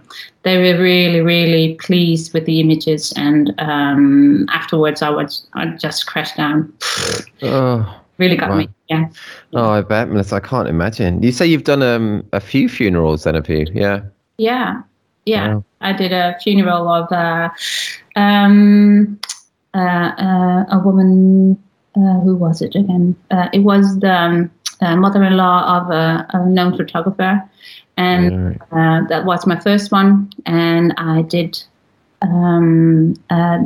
they were really really pleased with the images, and um, afterwards I was I just crashed down. *sighs* oh, Really got Wow. me. Yeah. oh, I bet, Melissa. I can't imagine. You say you've done um, a few funerals, then, have you? Yeah. Yeah, yeah. Wow. I did a funeral of uh, um, a woman. Uh, who was it again? Uh, it was the um, uh, mother-in-law of a, a known photographer, and Right. uh, that was my first one. And I did um, uh,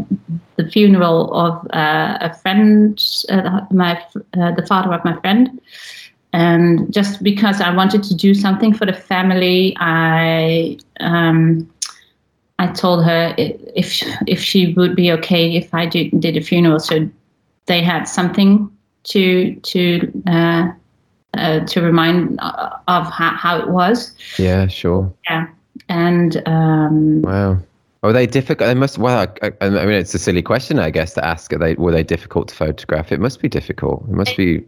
the funeral of uh, a friend, uh, my uh, the father of my friend. And just because I wanted to do something for the family, I um, I told her if if she would be okay if I did, did a funeral, so they had something to to uh, uh, to remind uh, of how, how it was. Yeah, sure. Yeah, and um, Wow. Were they difficult? They must. Well, I, I mean, it's a silly question, I guess, to ask. Are they were they difficult to photograph? It must be difficult. It must be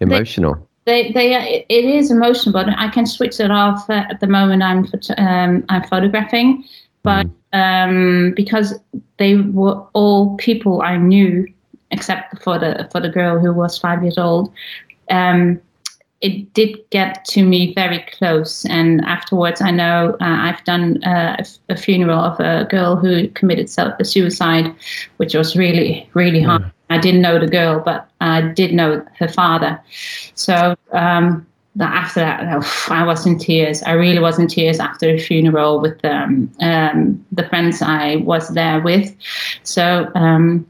emotional. they they it it is emotional, but I can switch it off uh, at the moment I'm um, I'm photographing, but um, because they were all people I knew, except for the for the girl who was five years old. Um, it did get to me very close, and afterwards, I know uh, I've done uh, a, f- a funeral of a girl who committed self suicide, which was really really hard. I didn't know the girl, but I did know her father. So um, the, after that, oh, I was in tears. I really was in tears after the funeral with um, um, the friends I was there with. So um,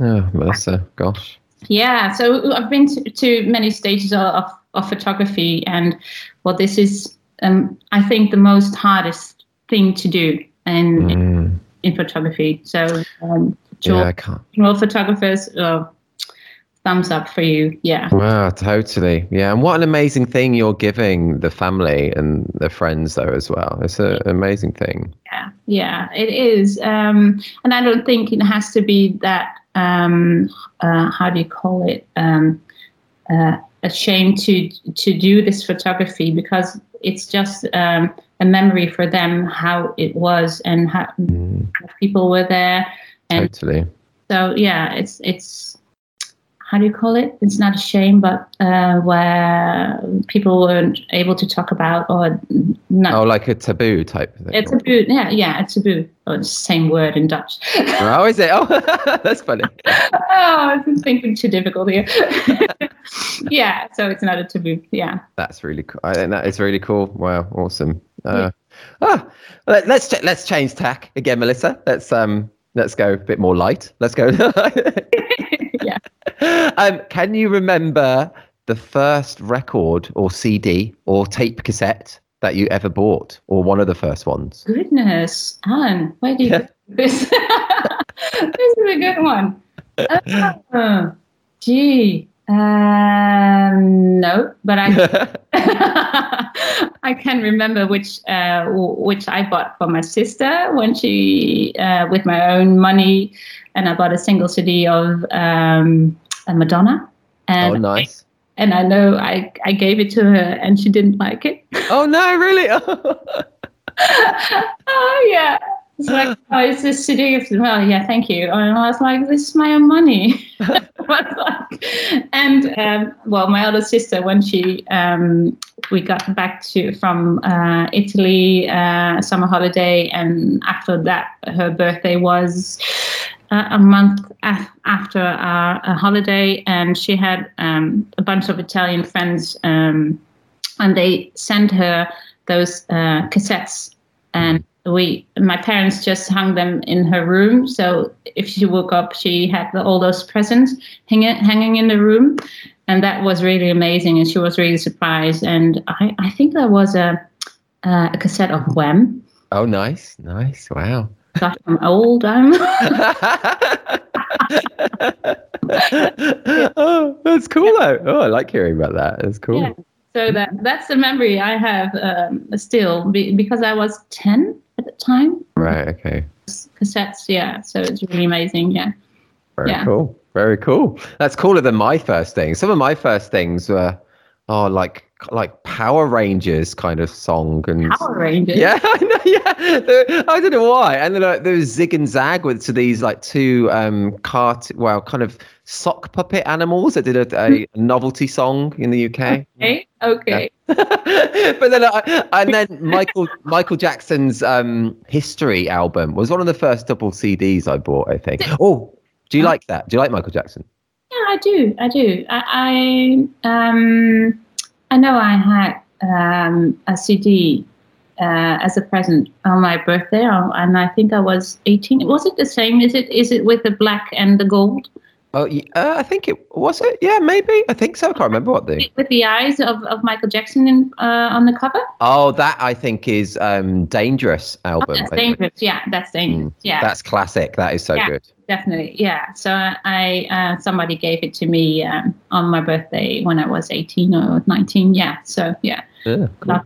Oh, Melissa, gosh. yeah, so I've been to, to many stages of, of, of photography, and well, this is um, I think the most hardest thing to do in Mm, in photography. So um, yeah, I can't. funeral photographers, oh, thumbs up for you. Yeah. Wow, totally. Yeah, and what an amazing thing you're giving the family and the friends, though, as well. It's a- an amazing thing. Yeah, yeah, it is. Um, and I don't think it has to be that, um, uh, how do you call it, um, uh, a shame to, to do this photography because it's just um, a memory for them how it was and how, Mm, people were there. And totally. so, yeah, it's, it's, how do you call it? It's not a shame, but uh, where people weren't able to talk about or not Oh, like a taboo type thing. it's a boot. Yeah, yeah, it's a boot. Oh, it's the same word in Dutch. oh, oh, is it? Oh, *laughs* that's funny. Oh, I was thinking too difficult here. *laughs* yeah, so it's not a taboo. Yeah. That's really cool. I think that is really cool. Wow, awesome. Uh, ah, let, let's let's change tack again, Melissa. Let's um let's go a bit more light. Let's go. *laughs* yeah. *laughs* Um, can you remember the first record or CD or tape cassette that you ever bought, or one of the first ones? Goodness, Alan, where do you *laughs* Yeah. this? this is a good one. Oh, gee, Um, no, but I *laughs* *laughs* I can remember which uh, which I bought for my sister when she uh, with my own money, and I bought a single CD of um, Madonna. And oh, nice. I, and I know I I gave it to her, and she didn't like it. Oh no, really? *laughs* oh yeah. It's like, oh, it's a CD. Well, yeah, thank you. And I was like, this is my own money. *laughs* and um, well, my older sister, when she um, we got back to from uh, Italy uh, summer holiday, and after that, her birthday was uh, a month af- after our, holiday, and she had um, a bunch of Italian friends, um, and they sent her those uh, cassettes and we my parents just hung them in her room. So if she woke up she had the, all those presents hanging hanging in the room. And that was really amazing. And she was really surprised. And i i think there was a uh, a cassette of wham. Oh nice. Nice. Wow. Gosh i'm old i'm *laughs* *laughs* oh that's cool though. Oh i like hearing about that. That's cool. Yeah. so that that's the memory i have um, still because i was 10 at the time. Right. Okay. Cassettes. Yeah. So it's really amazing. Yeah. Very yeah. cool. Very cool. That's cooler than my first thing. Some of my first things were, oh, like like Power Rangers kind of song and Power Rangers. Yeah, *laughs* I know. Yeah, I don't know why. And then like, there was Zig and Zag with to these like two um cart well kind of sock puppet animals that did a, a novelty song in the UK. Okay. Okay. Yeah. *laughs* but then I, and then Michael Michael Jackson's um History album was one of the first double CDs I bought. I think. Oh, do you like that? Do you like Michael Jackson? Yeah, I do. I do. I, I um I know I had um, a CD uh, as a present on my birthday, and I think I was 18. Was it the same? Is it is it with the black and the gold? Oh, uh, I think it was it. Yeah, maybe. I think so. I can't remember what the with the eyes of, of Michael Jackson in, uh, on the cover. Oh, that I think is um, Dangerous album. Oh, that's dangerous. Yeah, that's dangerous. Mm, yeah, that's classic. That is so yeah, good. Definitely. Yeah. So I uh, somebody gave it to me um, on my birthday when I was eighteen or nineteen. Yeah. So yeah. Yeah. Cool.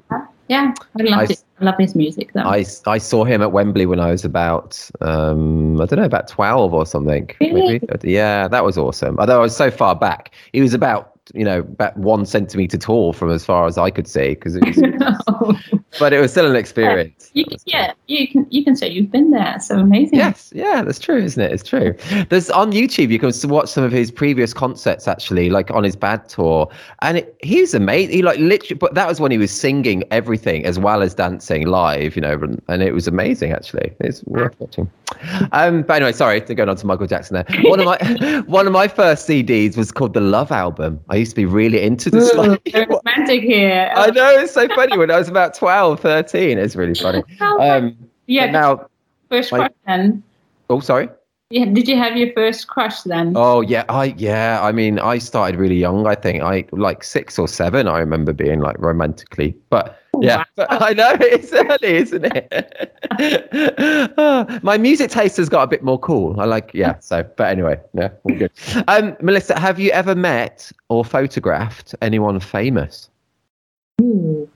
Yeah, I love I. I love his music. Though. I, I saw him at Wembley when I was about um, I don't know about twelve or something. Really? Maybe. Yeah, that was awesome. Although I was so far back, he was about you know about one centimeter tall from as far as I could see because it was, *laughs* *laughs* but it was still an experience. You can, yeah, you can you can say you've been there. So amazing. Yes, yeah, that's true, isn't it? It's true. There's on YouTube you can watch some of his previous concerts actually, like on his bad tour, and it, he's amazing. He like literally, but that was when he was singing everything as well as dancing live, you know, and, and it was amazing actually. It's worth watching. Um, but anyway, sorry, going on to Michael Jackson there. One of my *laughs* one of my first CDs was called the Love Album. I used to be really into this. Ooh, like, romantic here. *laughs* I know it's so funny. When I was about 12, 13, it's really funny. Um, yeah. Now, first question. Oh, sorry. Yeah, did you have your first crush then? Oh yeah, I yeah. I mean, I started really young. I think I like six or seven. I remember being like romantically, but oh, yeah, wow. but I know *laughs* it's early, isn't it? *laughs* my music taste has got a bit more cool. I like yeah. So, but anyway, yeah, all good. Um, Melissa, have you ever met or photographed anyone famous? Ooh.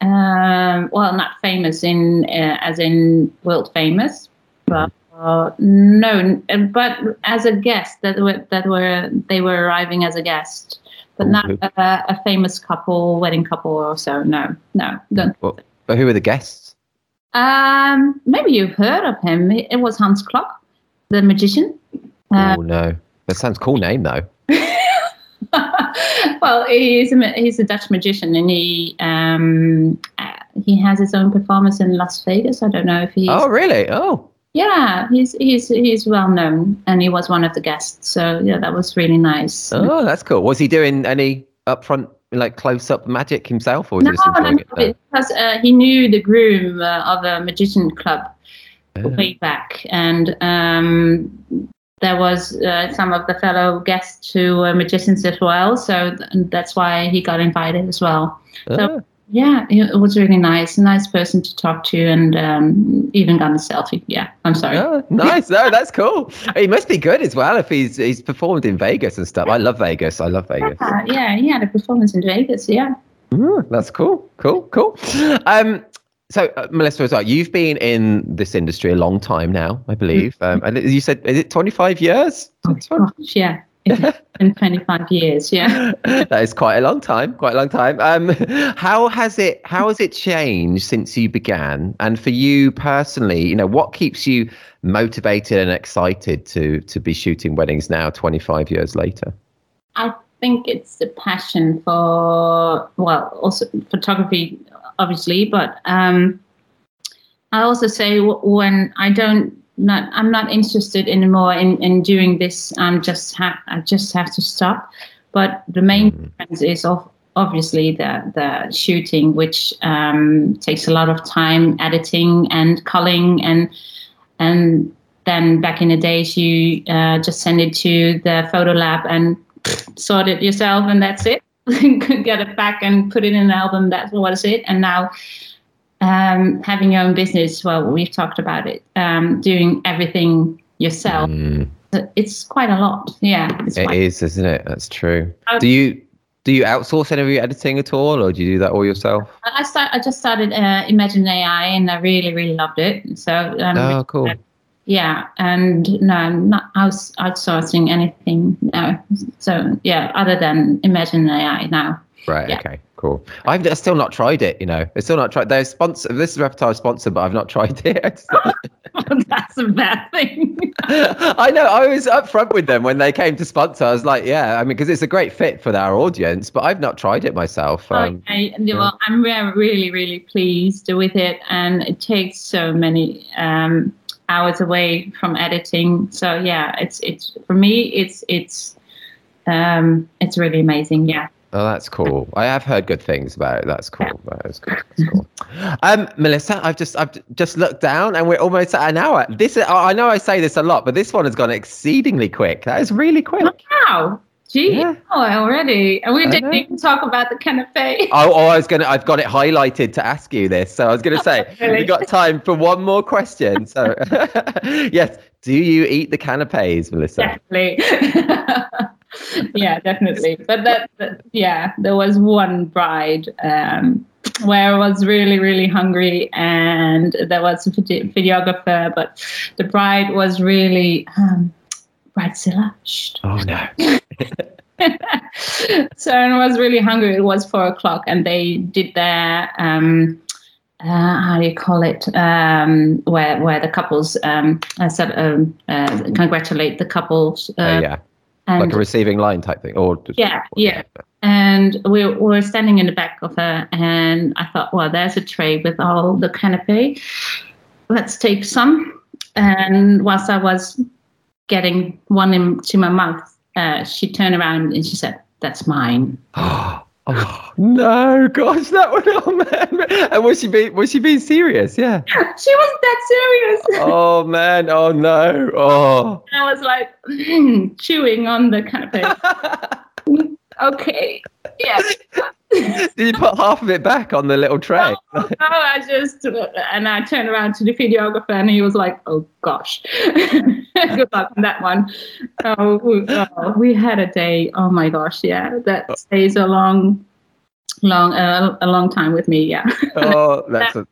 Um, well, not famous in uh, as in world famous, but uh, no, but as a guest that were that were they were arriving as a guest, but not a, a famous couple, wedding couple or so. No, no, don't. Well, but who were the guests? Um, maybe you've heard of him. It was Hans Klok, the magician. Uh, oh no, that sounds cool name though. *laughs* well, he's a, he's a Dutch magician, and he um, uh, he has his own performance in Las Vegas. I don't know if he. Oh really? Oh yeah, he's he's he's well known, and he was one of the guests. So yeah, that was really nice. Oh, that's cool. Was he doing any upfront, like close up magic himself, or was no, no, it? Because uh, he knew the groom uh, of a magician club oh. way back, and um, there was uh, some of the fellow guests who were magicians as well. So th- that's why he got invited as well. So. Oh. yeah, it was really nice. Nice person to talk to, and um, even got a selfie. Yeah, I'm sorry. Oh, nice. No, that's cool. He must be good as well if he's he's performed in Vegas and stuff. I love Vegas. I love Vegas. Uh, yeah, he had a performance in Vegas. Yeah. Mm, that's cool. Cool. Cool. Um, so, uh, Melissa, as well, you've been in this industry a long time now, I believe. Um, and you said, is it 25 years? Oh, gosh, yeah. It's *laughs* 25 years, yeah. *laughs* that is quite a long time, quite a long time. Um, *laughs* how has it how has it changed since you began? And for you personally, you know, what keeps you motivated and excited to to be shooting weddings now 25 years later? I think it's the passion for well, also photography obviously, but um I also say when I don't not I'm not interested anymore in, in doing this. I'm just ha- I just have to stop. But the main mm-hmm. difference is of obviously the the shooting, which um, takes a lot of time, editing and culling, and and then back in the days you uh, just send it to the photo lab and sort it yourself, and that's it. Could *laughs* get it back and put it in an album. That's what is it. And now um, having your own business, well, we've talked about it, um, doing everything yourself. Mm. It's quite a lot. Yeah. It's it is, isn't it? That's true. Um, do you do you outsource any of your editing at all, or do you do that all yourself? I start. I just started uh, Imagen AI, and I really, really loved it. So. Um, oh, cool. Yeah, and no, I'm not outs- outsourcing anything now. So yeah, other than Imagen AI now. Right. Yeah. Okay. Cool. I've still not tried it. You know, I've still not tried. They're sponsor. This is Reportage sponsor, but I've not tried *laughs* it. *laughs* That's a bad thing. *laughs* I know. I was upfront with them when they came to sponsor. I was like, yeah, I mean, because it's a great fit for our audience, but I've not tried it myself. Um, okay. Yeah. Well, I'm really, really pleased with it, and it takes so many um, hours away from editing. So yeah, it's it's for me, it's it's um, it's really amazing. Yeah. Oh, that's cool. I have heard good things about it. That's cool. That's cool. That's cool. *laughs* Um, Melissa, I've just I've just looked down, and we're almost at an hour. This is, I know I say this a lot, but this one has gone exceedingly quick. That is really quick. Wow. Gee, yeah. oh, already. And we didn't even talk about the canapé. *laughs* Oh, oh, I was gonna. I've got it highlighted to ask you this. So I was gonna say really? we got time for one more question. So, *laughs* yes, do you eat the canapes, Melissa? Definitely. *laughs* yeah, definitely. But that, that, yeah, there was one bride um, where I was really, really hungry, and there was a videographer, but the bride was really um, bridezilla. Oh no. *laughs* so I was really hungry. It was four o'clock, and they did their um, uh, how do you call it? Um, where where the couples um, I said um, uh, congratulate the couples. Uh, uh, yeah. And like a receiving line type thing, or just, yeah, yeah. And we were standing in the back of her, and I thought, well, there's a tray with all the canapé. Let's take some. And whilst I was getting one into my mouth, uh, she turned around and she said, "That's mine." *gasps* Oh no, gosh, that would oh *laughs* man. And was she being was she being serious? Yeah. *laughs* She wasn't that serious. *laughs* Oh man, oh no. Oh and I was like mm, *clears throat* chewing on the canapé. okay. Yeah. Did you put half of it back on the little tray? No, no, I just and I turned around to the videographer and he was like, "Oh gosh, *laughs* good luck on that one." Oh, oh, we had a day. Oh my gosh, yeah, that stays a long, long, uh, a long time with me. Yeah. oh, that's *laughs* a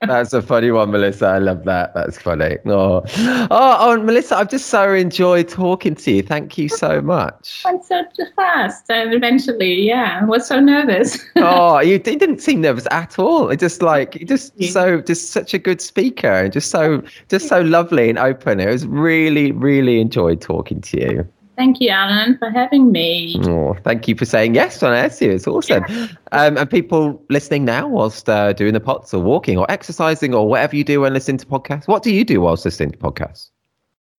that's a funny one, Melissa. I love that. That's funny. Oh. oh, oh, Melissa, I've just so enjoyed talking to you. Thank you so much. Went so fast, and eventually, yeah, I was so nervous. oh, you, you, didn't seem nervous at all. It just like you just so just such a good speaker, and just so just so lovely and open. It was really, really enjoyed talking to you. Thank you, Alan, for having me. Oh, thank you for saying yes on air It's awesome. Yeah. Um, and people listening now whilst uh, doing the pots or walking or exercising or whatever you do when listening to podcasts. What do you do whilst listening to podcasts?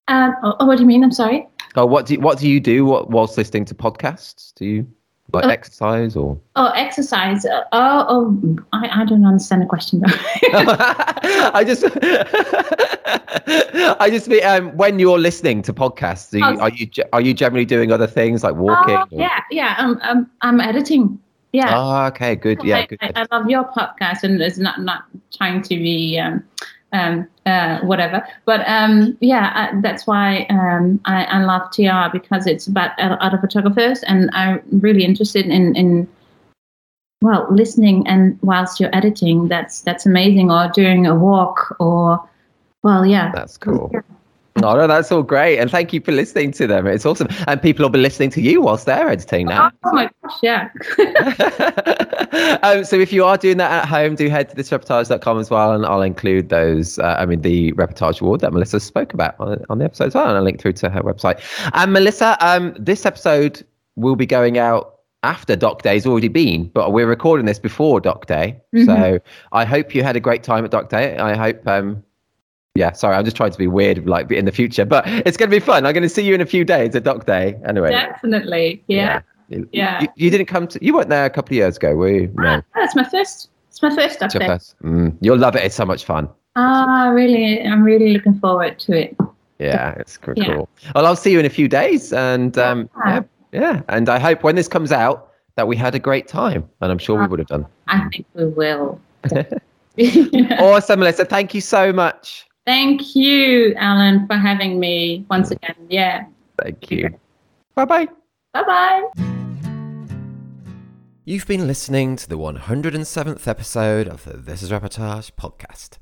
Um, oh, what do you mean? I'm sorry. Oh, what do you, what do you do whilst listening to podcasts? Do you like uh, exercise or? Oh, exercise. Uh, oh, oh, I, I don't understand the question. though *laughs* *laughs* I just, *laughs* I just mean um, when you're listening to podcasts, are you, oh, are you are you generally doing other things like walking? Oh, yeah, yeah. Um, um, I'm editing. Yeah. Oh, okay, good. Yeah, I, good. I, I love your podcast, and it's not not trying to be um, um, uh, whatever, but um, yeah, I, that's why um, I, I love TR because it's about other photographers, and I'm really interested in in well listening and whilst you're editing, that's that's amazing, or during a walk, or well, yeah, That's cool. Oh, no, no, that's all great. And thank you for listening to them. It's awesome. And people will be listening to you whilst they're editing now. Oh my gosh, yeah. *laughs* um, so if you are doing that at home, do head to thisreportage.com as well. And I'll include those, uh, I mean, the reportage award that Melissa spoke about on, on the episode as well. And I'll link through to her website. And Melissa, um, this episode will be going out after Doc Day's already been, but we're recording this before Doc Day. Mhm. So I hope you had a great time at Doc Day. I hope, um, yeah, sorry, I'm just trying to be weird, like in the future, but it's going to be fun. I'm going to see you in a few days at Doc Day. Anyway. Definitely, yeah. You- Yeah. You, you didn't come to, you weren't there a couple of years ago, were you? No. Ah, that's my first. It's my first It's your first. Mm, you'll love it. It's so much fun. Ah, really? I'm really looking forward to it. Yeah, it's cool. Yeah. cool. Well, I'll see you in a few days, and um, yeah, Yeah. yeah, and I hope when this comes out that we had a great time, and I'm sure we would have done. I think we will. *laughs* Awesome, Melissa. Thank you so much. Thank you, Alan, for having me once again. Yeah. Thank you. Bye bye. Bye bye. You've been listening to the 107th episode of the This is Reportage podcast.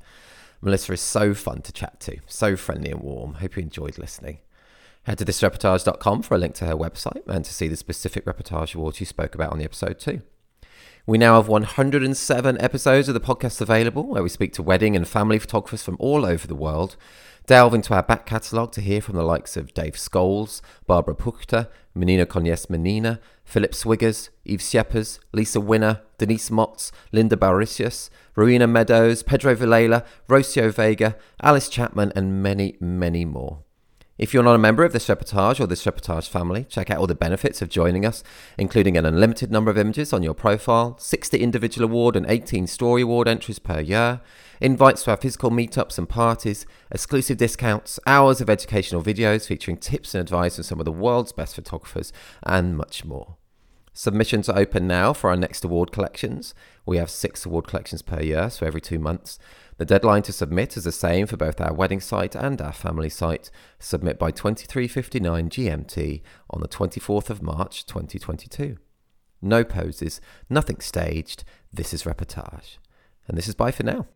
Melissa is so fun to chat to, so friendly and warm. Hope you enjoyed listening. Head to thisreportage.com for a link to her website and to see the specific reportage awards she spoke about on the episode too. We now have 107 episodes of the podcast available where we speak to wedding and family photographers from all over the world. Delve into our back catalogue to hear from the likes of Dave Scholes, Barbara Puchter, Menina Cognes Menina, Philip Swiggers, Yves Schepers, Lisa Winner, Denise Motz, Linda Barisius, Rowena Meadows, Pedro Villela, Rocio Vega, Alice Chapman, and many, many more. If you're not a member of this reportage or this reportage family, check out all the benefits of joining us, including an unlimited number of images on your profile, 60 individual award and 18 story award entries per year, invites to our physical meetups and parties, exclusive discounts, hours of educational videos featuring tips and advice from some of the world's best photographers, and much more. Submissions are open now for our next award collections. We have six award collections per year, so every two months. The deadline to submit is the same for both our wedding site and our family site. Submit by 23:59 GMT on the 24th of March 2022. No poses, nothing staged. This is reportage. And this is bye for now.